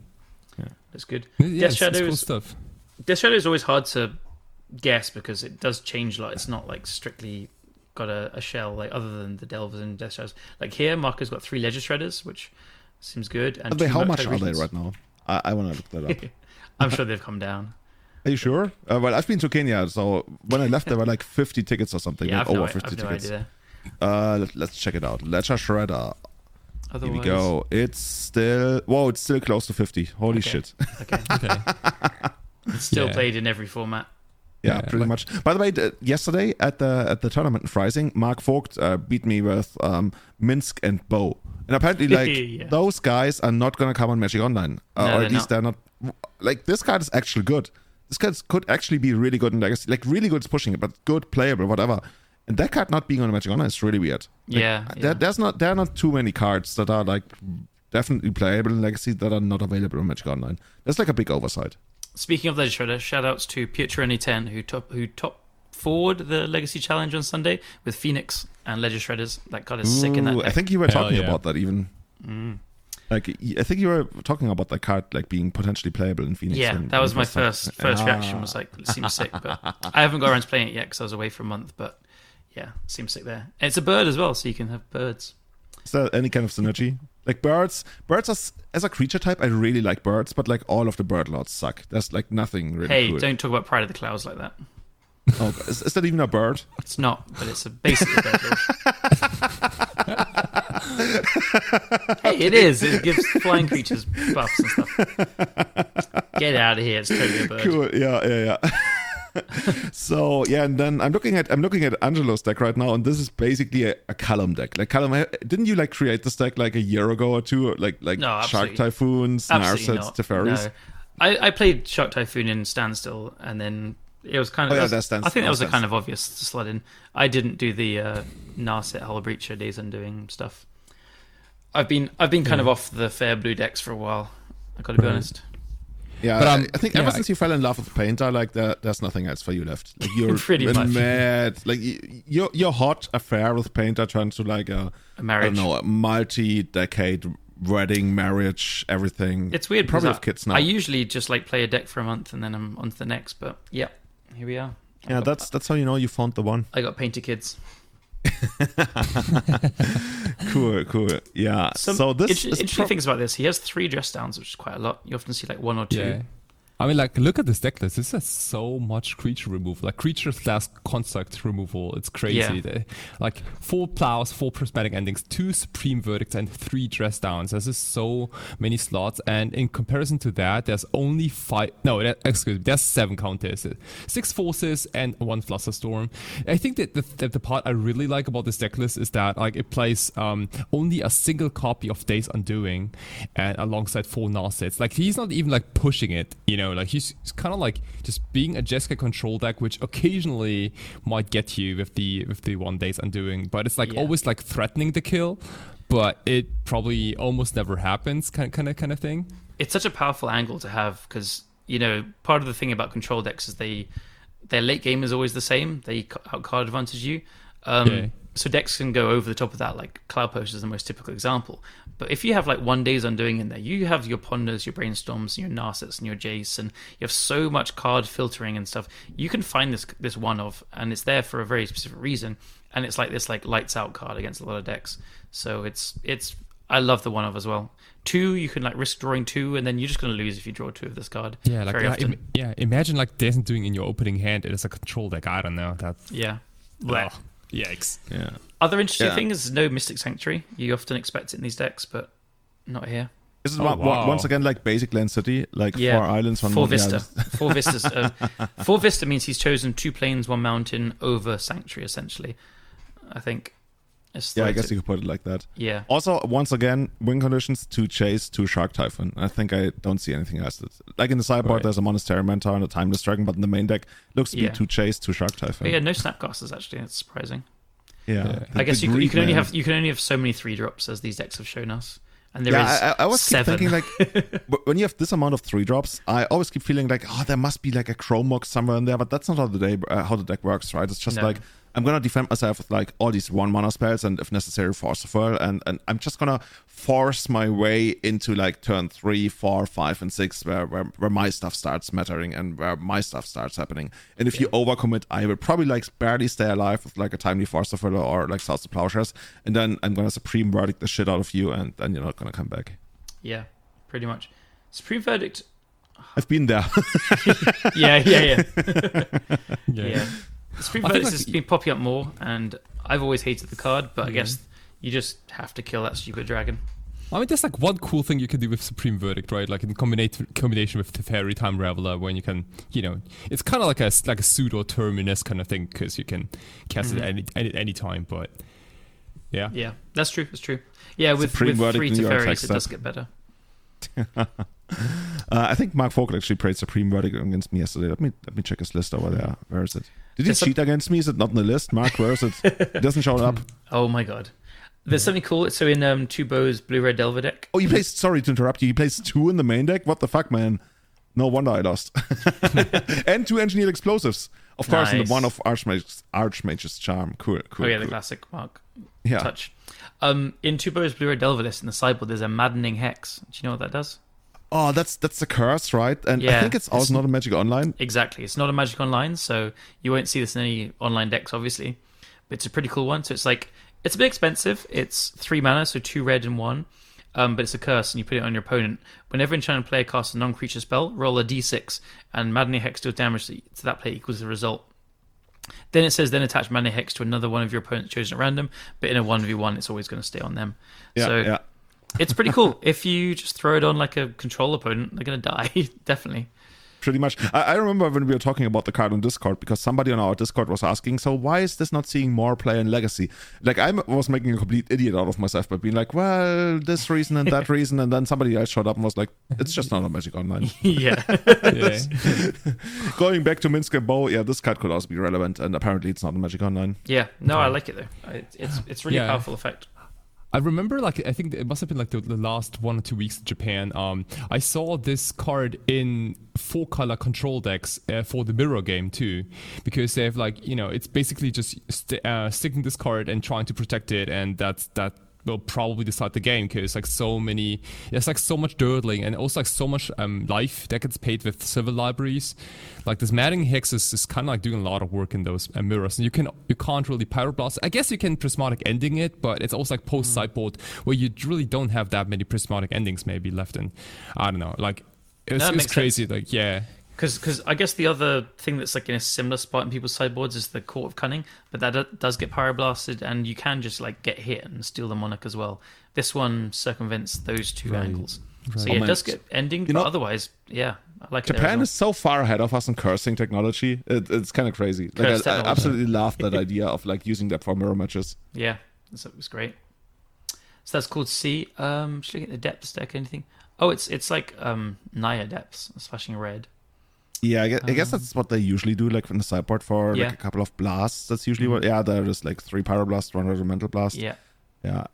Yeah, that's good. Yeah, Death it's, it's Shadow cool is- stuff. Death Shadow is always hard to guess because it does change a lot. It's not like strictly got a, a shell like other than the Delvers and Death Shadows. Like here, Marco's got three Ledger Shredders, which seems good. And But they- how much are they right now? I, I want to look that up. *laughs* I'm sure they've come down. *laughs* Are you sure? Uh, well, I've been to Kenya, so when I left, there were like 50 tickets or something. Yeah, like I've no, over 50 no tickets. idea. Uh, let, let's check it out. Ledger Shredder. Here we go. It's still whoa. It's still close to 50. Holy Okay. shit. *laughs* Okay, Okay. it's still Yeah. played in every format. Yeah, Yeah, pretty like- much. By the way, th- yesterday at the at the tournament in Freising, Mark Vogt uh, beat me with um, Minsc and Boo, and apparently, *laughs* like Yeah. those guys are not gonna come on Magic Online, uh, No, or they're at least they're not. Like this card is actually good. This card could actually be really good in Legacy, like really good at pushing it, but good playable, whatever. And that card not being on Magic Online is really weird. Like, Yeah, there- there's not there are not too many cards that are like definitely playable in Legacy that are not available on Magic Online. That's like a big oversight. Speaking of Ledger Shredder, shout outs to Pietro 10 who top who top forward the Legacy Challenge on Sunday with Phoenix and Ledger Shredders. That card is sick in that Ooh, deck. I think you were Hell talking yeah. about that even. Mm. Like I think you were talking about that card like being potentially playable in Phoenix. yeah, when- that was my it time. first first Ah. reaction was like, it seems sick, but *laughs* I haven't got around to playing it yet because I was away for a month. But yeah, seems sick there. And it's a bird as well, so you can have birds. Is there any kind of synergy? Like birds, birds are, s- as a creature type, I really like birds, but like all of the bird lords suck. There's like nothing really hey, cool. don't talk about Pride of the Clouds like that. Oh, is, is that even a bird? It's not, but it's a basically a bird *laughs* hey, it is. It gives flying creatures buffs and stuff. Get out of here! It's totally a bird. Cool. Yeah, yeah, yeah. *laughs* so yeah, and then I'm looking at I'm looking at Angelo's deck right now, and this is basically a, a Callum deck. Like Callum, didn't you like create this deck like a year ago or two? Like like No, Shark Typhoons, Narsets. Teferis. No. I, I played Shark Typhoon in Standstill, and then it was kind of. Oh, yeah, that was- that's I think that was a kind of obvious to slot in. I didn't do the uh, Narset Hullbreacher Days Undoing stuff. I've been I've been kind of off the fair blue decks for a while. I got to be Right. honest. Yeah, But, I- um, I think yeah, ever since you fell in love with Painter, like there, there's nothing else for you left. Like *laughs* you're Pretty much. mad. Like y- your your hot affair with Painter turned to like a marriage. don't know a multi-decade wedding, marriage, everything. It's weird. Probably because have kids now. I usually just like play a deck for a month and then I'm on to the next. But yeah, here we are. yeah, that's that's how you know you found the one. I got painter kids. *laughs* Cool, cool. Yeah. Some so this inter- is interesting pro- things about this. He has three dress downs, which is quite a lot. You often see like one or two. Yeah. I mean, like, look at this deck list. This has so much creature removal, like creature slash construct removal. It's crazy. Yeah. They- Like four plows, four prismatic endings, two supreme verdicts, and three dress downs. There's just so many slots. And in comparison to that, there's only five. No, that, excuse me. There's seven counters, six forces, and one flusterstorm. I think that the, that the part I really like about this deck list is that like it plays um, only a single copy of Days Undoing, and alongside four Narsets. Like he's not even like pushing it, you know. Like he's, he's kind of like just being a Jeskai control deck, which occasionally might get you with the with the one Days Undoing, but it's like Yeah. always like threatening the kill, but it probably almost never happens, kind kind of kind of thing. it's such a powerful angle to have because you know part of the thing about control decks is they their late game is always the same. They ca- out card advantage you. Um, Yeah. So decks can go over the top of that. Like Cloud Post is the most typical example. But if you have like one day's undoing in there, you have your ponders, your brainstorms, your Narsets, and your Jace, and you have so much card filtering and stuff. You can find this this one of, and it's there for a very specific reason. And it's like this like lights out card against a lot of decks. So it's it's I love the one of as well. Two, you can like risk drawing two, and then you're just going to lose if you draw two of this card. Yeah, like yeah, im- yeah. Imagine like Desmond doing in your opening hand. It is a control deck. I don't know. That's yeah. Oh, yikes. Yeah. Other interesting Yeah. thing is no Mystic Sanctuary. You often expect it in these decks, but not here. Is it Oh, one- one- wow. once again like basic land city, like Yeah, four islands, one Four? Vista. Yeah, *laughs* Four Vistas. Uh, four Vista means he's chosen two planes, one mountain over Sanctuary, essentially. I think. It's yeah, I guess to- you could put it like that. Yeah. Also, once again, win conditions to Jace to Shark Typhoon. I think I don't see anything else. That, like in the sideboard, Right. there's a Monastery Mentor and a Timeless Dragon, but in the main deck, looks to Yeah. be to Jace to Shark Typhoon. But yeah, no Snapcasters actually. It's surprising. Yeah. Yeah. The- I guess the you, can- you can only man. have you can only have so many three drops as these decks have shown us, and there is yeah, I, I always seven. thinking like *laughs* when you have this amount of three drops, I always keep feeling like oh, there must be like a Chrome Mox somewhere in there, but that's not how the day uh, how the deck works, right? It's just No. like I'm gonna defend myself with like all these one mana spells and if necessary force of will, and and I'm just gonna force my way into like turn three, four, five, and six, where where, where my stuff starts mattering and where my stuff starts happening. And if you overcommit, I will probably like barely stay alive with like a timely force of will or like South of Plowshares, and then I'm gonna supreme verdict the shit out of you, and then you're not gonna come back. yeah, pretty much. Supreme Verdict. I've been there. *laughs* Yeah, yeah, yeah, *laughs* *laughs* Yeah. yeah. Supreme I Verdict like, has been popping up more, and I've always hated the card, but I guess you just have to kill that stupid dragon. I mean, there's like one cool thing you can do with Supreme Verdict, right? Like in combination combination with Teferi Time Raveler, when you can, you know, it's kind of like a like a pseudo terminus kind of thing because you can cast it any, any any time. But yeah, Yeah, that's true. That's true. Yeah, with, Supreme with Verdict three New Teferis, it does get better. *laughs* Uh, I think Mark Vogel actually played Supreme Verdict against me yesterday. Let me let me check his list over there. Where is it? Did he some- cheat against me? Is it not in the list? Mark, where is it? it doesn't show up. *laughs* Oh my god. There's something cool. So in um, Tubo Blue Red Delver deck, Oh, he plays. Sorry to interrupt you. He plays two in the main deck. What the fuck, man? No wonder I lost. *laughs* and two engineered explosives, of course, and the one of Archmage's Archmage's charm. Cool, cool. oh yeah, the classic Mark Yeah. touch. Um, in Tubo Blue Red Delver list in the sideboard, there's a Maddening Hex. Do you know what that does? Oh, that's that's the curse, right? And I think it's also it's- not a Magic Online. Exactly. It's not a Magic Online, so you won't see this in any online decks, obviously. But it's a pretty cool one. So it's like it's a bit expensive. It's three mana, so two red and one. Um, but it's a curse, and you put it on your opponent. Whenever enchanted player casts a non-creature spell, roll a d6, and Maddening Hex deals damage to to that player equals the result. Then it says then attach Maddening Hex to another one of your opponents chosen at random, but in a one v one, it's always going to stay on them. Yeah, so yeah. It's pretty cool. *laughs* If you just throw it on like a control opponent, they're going to die. *laughs* Definitely. pretty much. I, I remember when we were talking about the card on Discord because somebody on our Discord was asking, so why is this not seeing more play in Legacy? Like I was making a complete idiot out of myself by being like, well, this reason and that *laughs* reason, and then somebody else showed up and was like, it's just not a Magic Online. yeah. yeah. Going back to Minsc and Boo, yeah, this card could also be relevant, and apparently it's not a Magic Online. Yeah, no, I like it though. It, it's it's really Yeah. powerful effect. I remember, like, I think it must have been like the, the last one or two weeks in Japan. Um, I saw this card in four color control decks uh, for the mirror game too, because they have like, you know, it's basically just st- uh, sticking this card and trying to protect it, and that's that will probably decide the game because like so many, there's like so much dirtling and also like so much um, life that gets paid with Sylvan libraries. Like this Maddening Hex is, is kind of like doing a lot of work in those uh, mirrors, and you can you can't really pyroblast. I guess you can prismatic ending it, but it's also like post sideboard where you really don't have that many prismatic endings maybe left in. I don't know, like. It's, that it's crazy, like yeah, Because I guess the other thing that's like in a similar spot in people's sideboards is the Court of Cunning, but that does get pyroblasted, and you can just like get hit and steal the monarch as well. This one circumvents those two Right, angles. So yeah, Oh, it does get ending, You but know- otherwise, yeah, I like it. there Japan as is so far ahead of us in cursing technology. It, it's kind of crazy. Like I, I absolutely love that *laughs* idea of like using that for mirror matches. yeah, that's, that was great. So that's called C. Um, should I get the depths deck? Or anything? Oh, it's it's like um Naya depths, flashing red. Yeah, I guess, I guess that's what they usually do, like in the sideboard for Yeah. like a couple of blasts. That's usually what. Yeah, there is like three pyroblast, one elemental blast. Yeah, Yeah.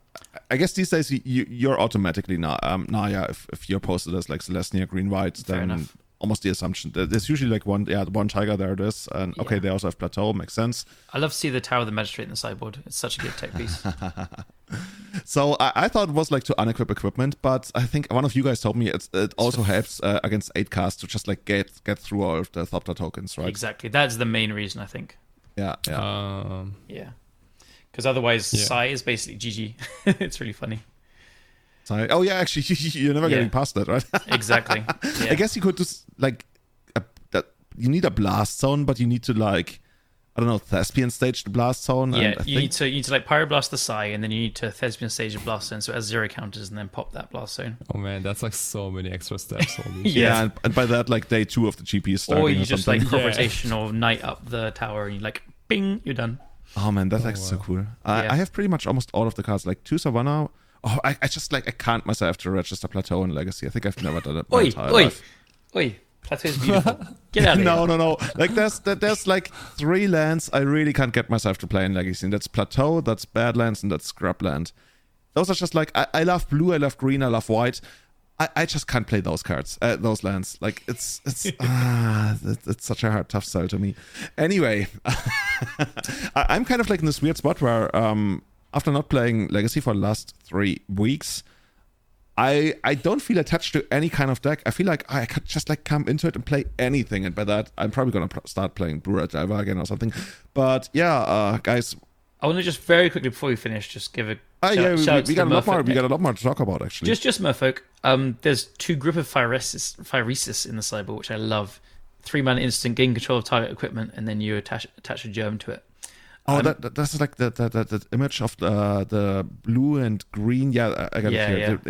I guess these days you, you're automatically now, um, Naya if, if you're posted as like Selesnya green white, Fair then enough. Almost the assumption that there's usually like one, yeah, one tiger there it is, and okay, they also have plateau, makes sense. I love to see the Tower of the Magistrate in the sideboard. It's such a good tech piece. *laughs* So I, I thought it was like to unequip equipment, but I think one of you guys told me it's, it also helps uh, against eight cast to just like get get through all of the Thopter tokens, right? Exactly. That's the main reason I think. Yeah, yeah. um, Yeah. Because otherwise, Yeah. Sai is basically GG. *laughs* it's really funny. Sorry. Oh yeah, actually, *laughs* you're never Yeah. getting past that, right? *laughs* Exactly. Yeah. I guess you could just like a, that. You need a blast zone, but you need to like I don't know thespian stage the blast zone. Yeah, and I you think, need to you need to like pyroblast the Sai, and then you need to thespian stage the blast zone, so it has zero counters, and then pop that blast zone. Oh man, that's like so many extra steps. *laughs* Yeah, yeah. and, and by that like day two of the GP is starting Or you just something. like crop Yeah. rotation or knight up the tower, and you like, bing, you're done. Oh man, that's oh, like so cool. I, Yeah. I have pretty much almost all of the cards, like two Savannah. Oh, I, I just like I can't myself to register Plateau and Legacy. I think I've never done it. my Oi, entire oi, life. oi! Plateau's beautiful. Get out of *laughs* No, here. no, no. No. Like there's there- there's like three lands I really can't get myself to play in Legacy. And that's Plateau, that's Badlands, and that's Scrubland. Those are just like I, I love blue, I love green, I love white. I, I just can't play those cards, uh, those lands. Like it's it's *laughs* ah, it's, it's such a hard, tough sell to me. Anyway, *laughs* I, I'm kind of like in this weird spot where um after not playing Legacy for the last three weeks, I I don't feel attached to any kind of deck. I feel like I could just like come into it and play anything, and by that I'm probably gonna pl- start playing Brewer Diver again or something. But yeah, uh, guys, I want to just very quickly before we finish, just give a uh, shout, yeah, we, shout out we to got a lot more. Merfolk We got a lot more to talk about actually. Just just Merfolk. Um, there's two group of Phyresis, Phyresis in the sideboard, which I love. Three mana instant, gain control of target equipment, and then you attach attach a germ to it. Oh, that, that that's like the the, the, the image of the the blue and green. Yeah, I got Yeah, it here.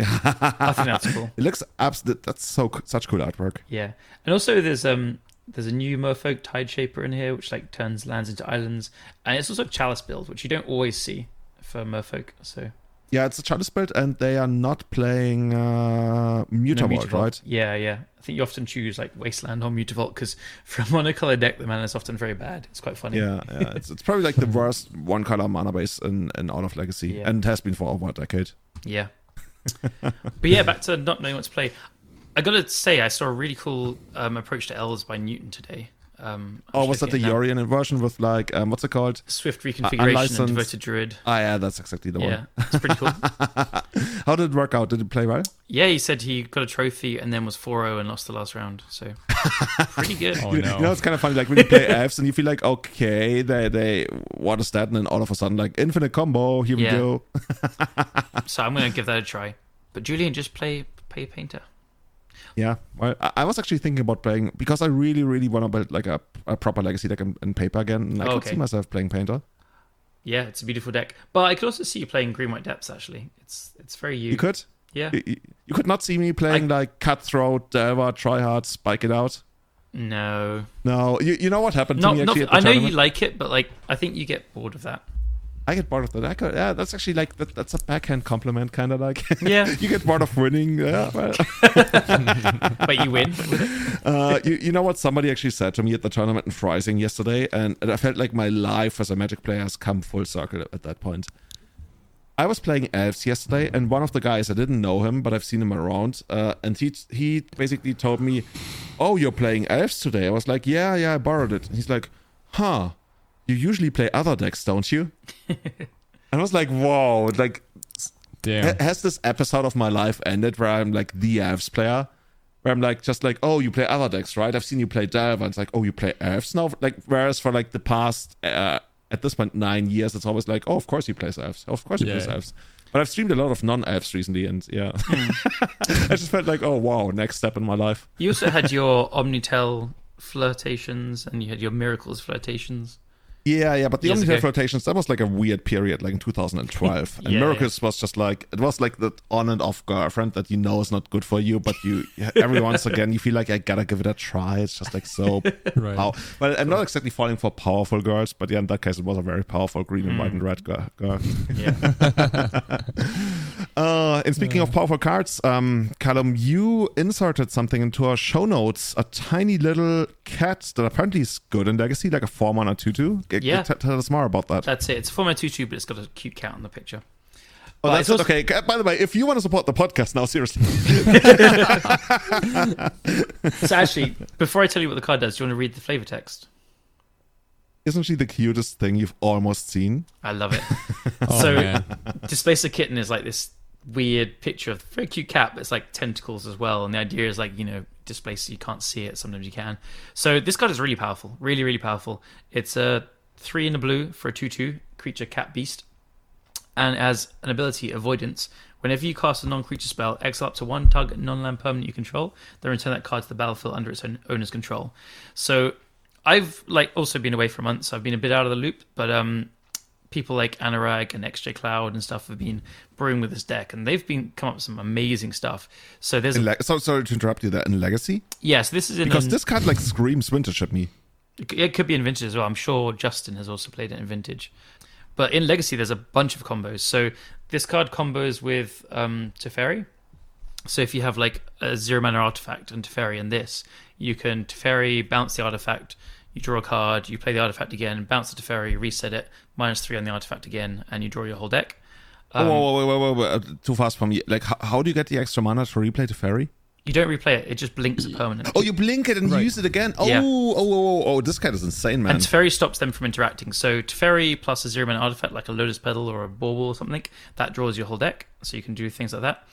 I think that's cool. *laughs* it looks absolute. That's so such cool artwork. Yeah, and also there's um there's a new Merfolk Tide Shaper in here, which like turns lands into islands, and it's also a Chalice build, which you don't always see for Merfolk. So Yeah, it's a Chalice build, and they are not playing uh, no Mutavault, Mutavault. right? Yeah, yeah. I think you often choose like Wasteland or Mutavault because for a monocolor deck, the mana is often very bad. It's quite funny. Yeah, yeah. *laughs* It's, it's probably like the worst one color mana base in, in all of Legacy, Yeah. and has been for over a decade. Yeah. *laughs* but yeah, back to not knowing what to play. I gotta say, I saw a really cool um, approach to elves by Newton today. Um, I'm Oh, was that the looking. Yorion version with like um, what's it called? Swift Uh, reconfiguration and unlicensed- devoted druid? Ah, yeah, that's exactly the Yeah, one. Yeah, it's pretty cool. *laughs* How did it work out? Did it play well? yeah, he said he got a trophy and then was 4-0 and lost the last round. So *laughs* pretty good. Oh you, no. you know, it's kind of funny. Like when you play *laughs* Fs and you feel like, okay, they they what is that? And then all of a sudden, like infinite combo. Here Yeah. we go. So I'm gonna give that a try. But Julian, just play play painter. Yeah, well, I, I was actually thinking about playing because I really, really want to build like a, a proper legacy deck in, in paper again. And I Oh, could okay. see myself playing Painter. Yeah, it's a beautiful deck. But I could also see you playing green white depths. Actually, it's it's very you. You could, Yeah. you, you- could not see me playing like Cutthroat, Delver, Tryhard, Spike It Out. No. No, you, you know what happened to Not, me not, actually at the I know you like it, but like I think you get bored of that. I get bored of that. I could, yeah, that's actually like that, that's a backhand compliment, kind of like. *laughs* Yeah. you get bored of winning. Yeah, well. *laughs* but you win. *laughs* uh, you, you know what somebody actually said to me at the tournament in Freising yesterday, and, and I felt like my life as a Magic player has come full circle at that point. I was playing elves yesterday, and one of the guys I didn't know him, but I've seen him around, uh, and he he basically told me, "Oh, you're playing elves today." I was like, "Yeah, yeah, I borrowed it." And he's like, "Huh? You usually play other decks, don't you?" *laughs* I was like, "Whoa!" Like Damn. Ha- has this episode of my life ended where I'm like the elves player? Where I'm like just like, oh, you play other decks, right? I've seen you play Delver. And it's like, oh, you play elves now. Like, whereas for like the past uh, at this point nine years, it's always like, oh, of course he plays elves. Of course he Yeah. plays elves. But I've streamed a lot of non-elves recently, and yeah, Hmm. *laughs* I just felt like, oh wow, next step in my life. You also had your Omni-Tell flirtations and you had your miracles flirtations. Yeah, yeah, but the Years Omni-Tell ago. flirtations that was like a weird period, like in 2012. *laughs* and Yeah, was just like it was like that on and off girlfriend that you know is not good for you, but you *laughs* every once again you feel like I gotta give it a try. It's just like so. *laughs* Right. pow- Well, I'm not exactly falling for powerful girls, but yeah, in that case it was a very powerful green and Mm. white and red girl. girl. Yeah. Uh, and speaking of powerful cards, um, Callum, you inserted something into our show notes. A tiny little cat that apparently is good in Legacy, like a four mana tutu. G- Yeah. t- tell us more about that. That's it. It's for my tutu, but it's got a cute cat on the picture. Oh, But that's it's also- Okay. By the way, if you want to support the podcast now, seriously, *laughs* So actually, before I tell you what the card does, do you want to read the flavor text? isn't she the cutest thing you've almost seen? I love it. *laughs* Oh, so man. Displacer Kitten is like this weird picture of a very cute cat, but it's like tentacles as well. And the idea is like, you know, displace you can't see it, sometimes you can. So this card is really powerful. Really, really powerful. It's a three in the blue for a 2 2 creature cat beast. And as an ability, avoidance. Whenever you cast a non-creature spell, exile up to one target non-land permanent you control, then return that card to the battlefield under its own owner's control. So I've like also been away for months. I've been a bit out of the loop, but um, people like Anurag and XJ Cloud and stuff have been brewing with this deck, and they've been come up with some amazing stuff. So there's In leg- so, sorry to interrupt you there. In Legacy? yes, this is in Because an- this card like screams at me. It could be in vintage as well. I'm sure Justin has also played it in vintage. But in Legacy, there's a bunch of combos. So this card combos with um, Teferi. So if you have like a zero mana artifact and Teferi and this, you can Teferi, bounce the artifact, you draw a card, you play the artifact again, bounce the Teferi, reset it, minus three on the artifact again, and you draw your whole deck. Um, oh, whoa, whoa, whoa, whoa, whoa, too fast for me. Like, how, how do you get the extra mana to replay the Teferi? You don't replay it; it just blinks a permanent. Oh, you blink it and Right. use it again. Oh, Yeah. oh, oh, oh, oh, this card is insane, man. And Teferi stops them from interacting. So Teferi plus a zero mana artifact like a Lotus Petal or a Bauble or something, that draws your whole deck. So you can do things like that.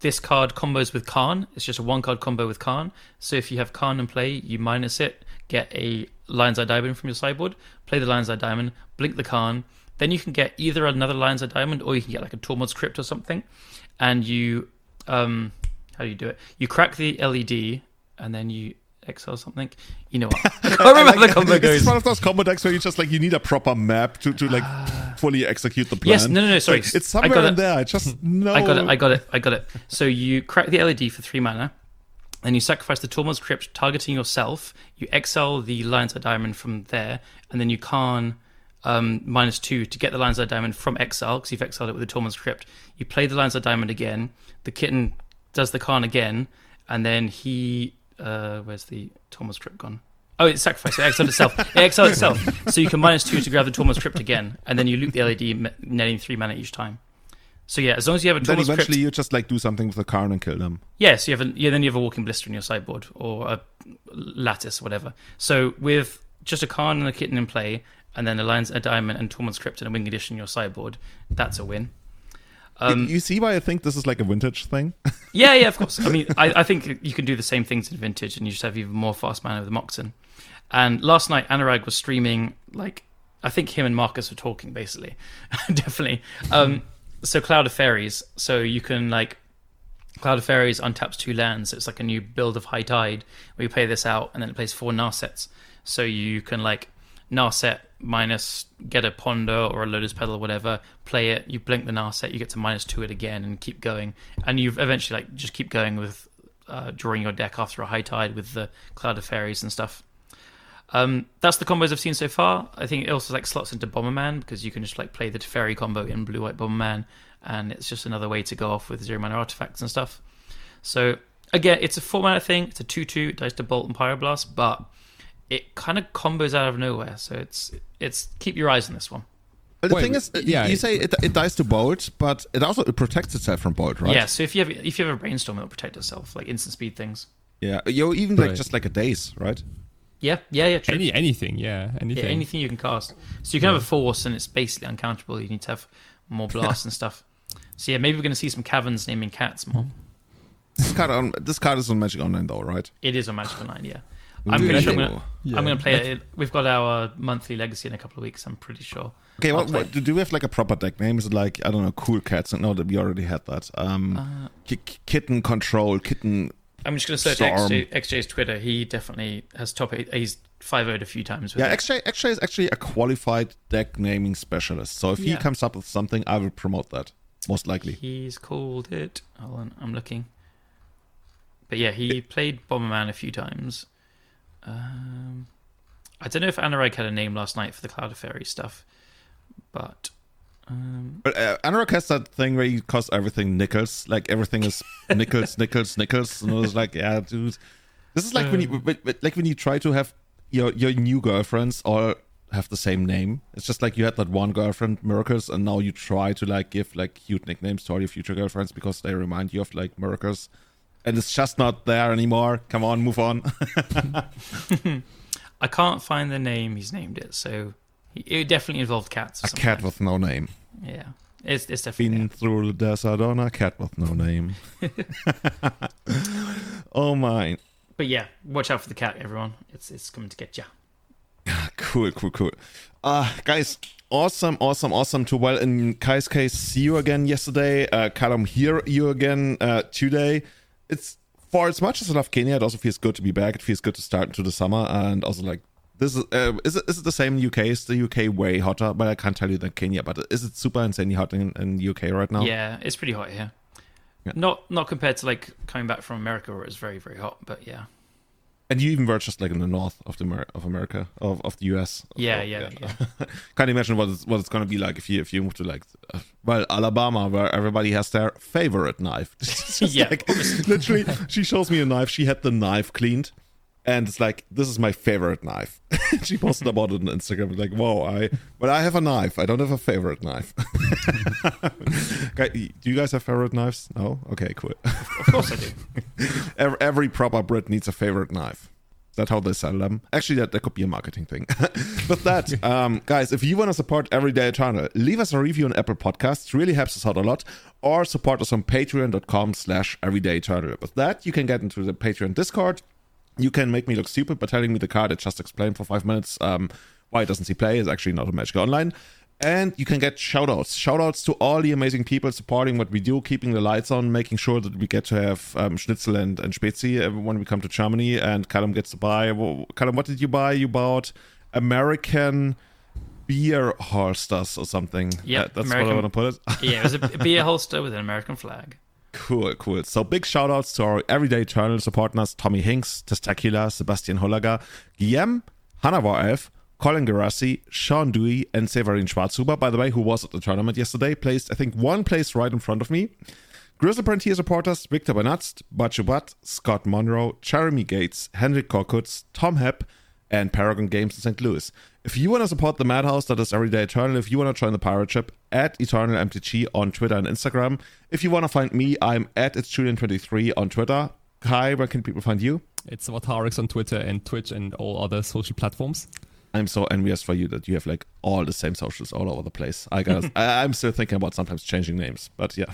This card combos with Karn. It's just a one card combo with Karn. So if you have Karn in play, you minus it, get a Lion's Eye Diamond from your sideboard, play the Lion's Eye Diamond, blink the Karn. Then you can get either another Lion's Eye Diamond or you can get like a Tormod's Crypt or something. And you, um, how do you do it? You crack the LED and then you exile something. You know what? *laughs* I can't remember how the combo It's one of those combo decks where you just like you need a proper map to, to like fully execute the plan. Yes, no, no, no, sorry. Like, it's I somewhere got in it. there. I just know. *laughs* I got it. I got it. I got it. So you crack the LED for three mana, and you sacrifice the Tormod's Crypt, targeting yourself. You exile the Lion's Eye Diamond from there, and then you can um, minus two to get the Lion's Eye Diamond from exile because you've exiled it with the Tormod's Crypt. You play the Lion's Eye Diamond again. The kitten does the Karn again, and then he uh, where's the Tormod's Crypt gone? Oh, it's sacrificed. It itself. It *laughs* exiled itself. So you can minus two to grab the Tormod's Crypt again, and then you loop the LED, netting three mana each time. So yeah, as long as you have a Then Tormod's Crypt, eventually you just like do something with the Karn and kill them. Yes, you have a, yeah. Then you have a Walking Ballista in your sideboard or a lattice, whatever. So with just a Karn and a kitten in play, and then a Lion's Eye Diamond and Tormod's Crypt and a wing edition in your sideboard, that's a win. Um, you see why I think this is like a vintage thing? *laughs* yeah, yeah, of course. I mean, I, I think you can do the same things in Vintage, and you just have even more fast mana with Moxen. And last night, Anurag was streaming, like, I think him and Marcus were talking, basically. *laughs* Definitely. Um, so, Cloud of Faeries. So, you can, like, Cloud of Faeries untaps two lands. So it's like a new build of High Tide, where you play this out, and then it plays four Narsets. So, you can, like, Narset minus get a Ponder or a Lotus Petal or whatever, play it, you blink the Narset, you get to minus two it again and keep going. And you eventually like just keep going with uh, drawing your deck after a high tide with the Cloud of Faeries and stuff. Um, that's the combos I've seen so far. I think it also like slots into Bomberman because you can just like play the Teferi combo in Blue White Bomberman, and it's just another way to go off with zero mana artifacts and stuff. So again, it's a four mana thing. It's a two-two. It dies to Bolt and Pyroblast, but it kind of combos out of nowhere. So it's it's keep your eyes on this one. But the Wait, thing is, uh, yeah, you say it, it dies to bolt, but it also it protects itself from bolt, right? Yeah. So if you have if you have a brainstorm, it'll protect itself, like instant speed things. Yeah. You even like Right. just like a daze, right? Yeah, yeah, yeah. True. Any anything, yeah, anything. Yeah, anything you can cast. So you can have a force, and it's basically uncountable. You need to have more blasts and stuff. So yeah, maybe we're going to see some caverns naming cats more. This card on this card is on Magic Online though, right? It is on Magic Online, yeah. I'm pretty sure I'm going to Yeah. I'm going to play it. We've got our monthly legacy in a couple of weeks. I'm pretty sure. Okay, what, what, do we have like a proper deck name? Is it like I don't know, cool cats? No, that we already had that. Um, Uh, ki- kitten control, kitten. I'm just going to search Storm. XJ, XJ's Twitter. He definitely has top eight. He's five would a few times. With Yeah, it. XJ, XJ is actually a qualified deck naming specialist. So if he comes up with something, I will promote that most likely. He's called it. Hold on, I'm looking. But yeah, he played Bomberman a few times. Um, I don't know if Anurag had a name last night for the Cloud of Faery stuff, but um, But uh, Anurag has that thing where he calls everything nickels. Like everything is *laughs* nickels, nickels, nickels. And I was like, yeah, dude. This is like when you, but like when you try to have your your new girlfriends all have the same name. It's just like you had that one girlfriend, Miracles, and now you try to like give like cute nicknames to all your future girlfriends because they remind you of like Miracles. And it's just not there anymore. Come on, move on. *laughs* I can't find the name he's named it. So it definitely involved cats. a cat with no name. yeah, it's it's definitely Been through the desert on a cat with no name. *laughs* *laughs* oh my. But yeah, watch out for the cat, everyone. It's it's coming to get you. Cool, cool, cool. Uh, guys, awesome, awesome, awesome to, well, in Kai's case, see you again yesterday. Uh, Callum, hear you again uh, today. It's, for as much as I love Kenya, it also feels good to be back. It feels good to start into the summer. And also, like, this is, uh, is, it, is it the same in UK? Is the UK way hotter? But I can't tell you than Kenya. But is it super insanely hot in, in UK right now? Yeah, it's pretty hot here. Yeah. Not not compared to like coming back from America where it's very very hot, but yeah. And you even were just like in the north of the Amer- of America of, of the US. Yeah, So, yeah, *laughs* Can't imagine what it's, what it's gonna be like if you if you move to like uh, well Alabama where everybody has their favorite knife. *laughs* Yeah, like, literally, she shows me a knife. She had the knife cleaned, and it's like this is my favorite knife. *laughs* she posted about it on Instagram. Like, whoa, I but I have a knife. I don't have a favorite knife. *laughs* Do you guys have favorite knives? No. Okay, cool. Of course I do. *laughs* every, every proper Brit needs a favorite knife. Is that how they sell them? Actually, that, that could be a marketing thing. but that, um, guys, if you want to support Everyday Eternal, leave us a review on Apple Podcasts. It really helps us out a lot. Or support us on patreon.com slash everyday eternal. With that, you can get into the Patreon Discord. You can make me look stupid by telling me the card I just explained for five minutes um, why it doesn't see play is actually not a Magic Online. And you can get shoutouts. Shoutouts to all the amazing people supporting what we do, keeping the lights on, making sure that we get to have um, Schnitzel and, and Spezi uh, when we come to Germany. And Callum gets to buy. Well, Callum, what did you buy? You bought American beer holsters or something. Yeah, That- that's American- what I want to put it. Yeah, it was a *laughs* beer holster with an American flag. Cool, cool. So big shout outs to our everyday supporting us Tommy Hinks, Testacula, Sebastian Hollager, Guillem, Hannah Elf, Colin Garassi, Sean Dewey, and Severin Schwarzhuber, by the way, who was at the tournament yesterday, placed, I think, one place right in front of me. Grizzle Frontier supporters Victor Benatzt, Bachubat, Scott Monroe, Jeremy Gates, Henrik Korkutz, Tom Hepp, and Paragon Games in St. Louis. If you want to support the Madhouse, that is Everyday Eternal. If you want to join the pirate ship, at Eternal MTG on Twitter and Instagram. If you want to find me, I'm at it's Julian23 on Twitter. Kai, where can people find you? It's Vatarix on Twitter and Twitch and all other social platforms. I'm so envious for you that you have like all the same socials all over the place. I guess *laughs* I, I'm still thinking about sometimes changing names, but yeah.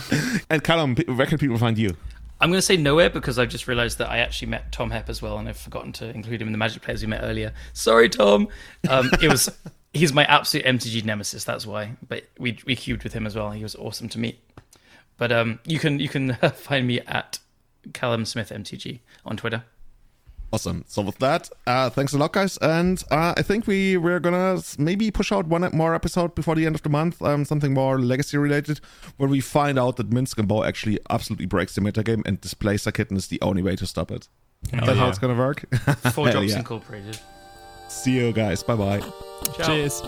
*laughs* and Callum, where can people find you? I'm going to say nowhere because I've just realised that I actually met Tom Hepp as well, and I've forgotten to include him in the Magic players we met earlier. Sorry, Tom. Um, it was *laughs* he's my absolute MTG nemesis. That's why. But we we queued with him as well. He was awesome to meet. But um, you can you can *laughs* find me at Callum Smith MTG on Twitter. Awesome. So with that, uh, thanks a lot, guys, and uh, I think we we're gonna maybe push out one more episode before the end of the month, um, something more legacy related, where we find out that Minsc and Boo actually absolutely breaks the metagame, and Displacer Kitten is the only way to stop it. Is that how yeah. it's gonna work? Four *laughs* Drops yeah. Incorporated. See you guys. Bye bye. Cheers.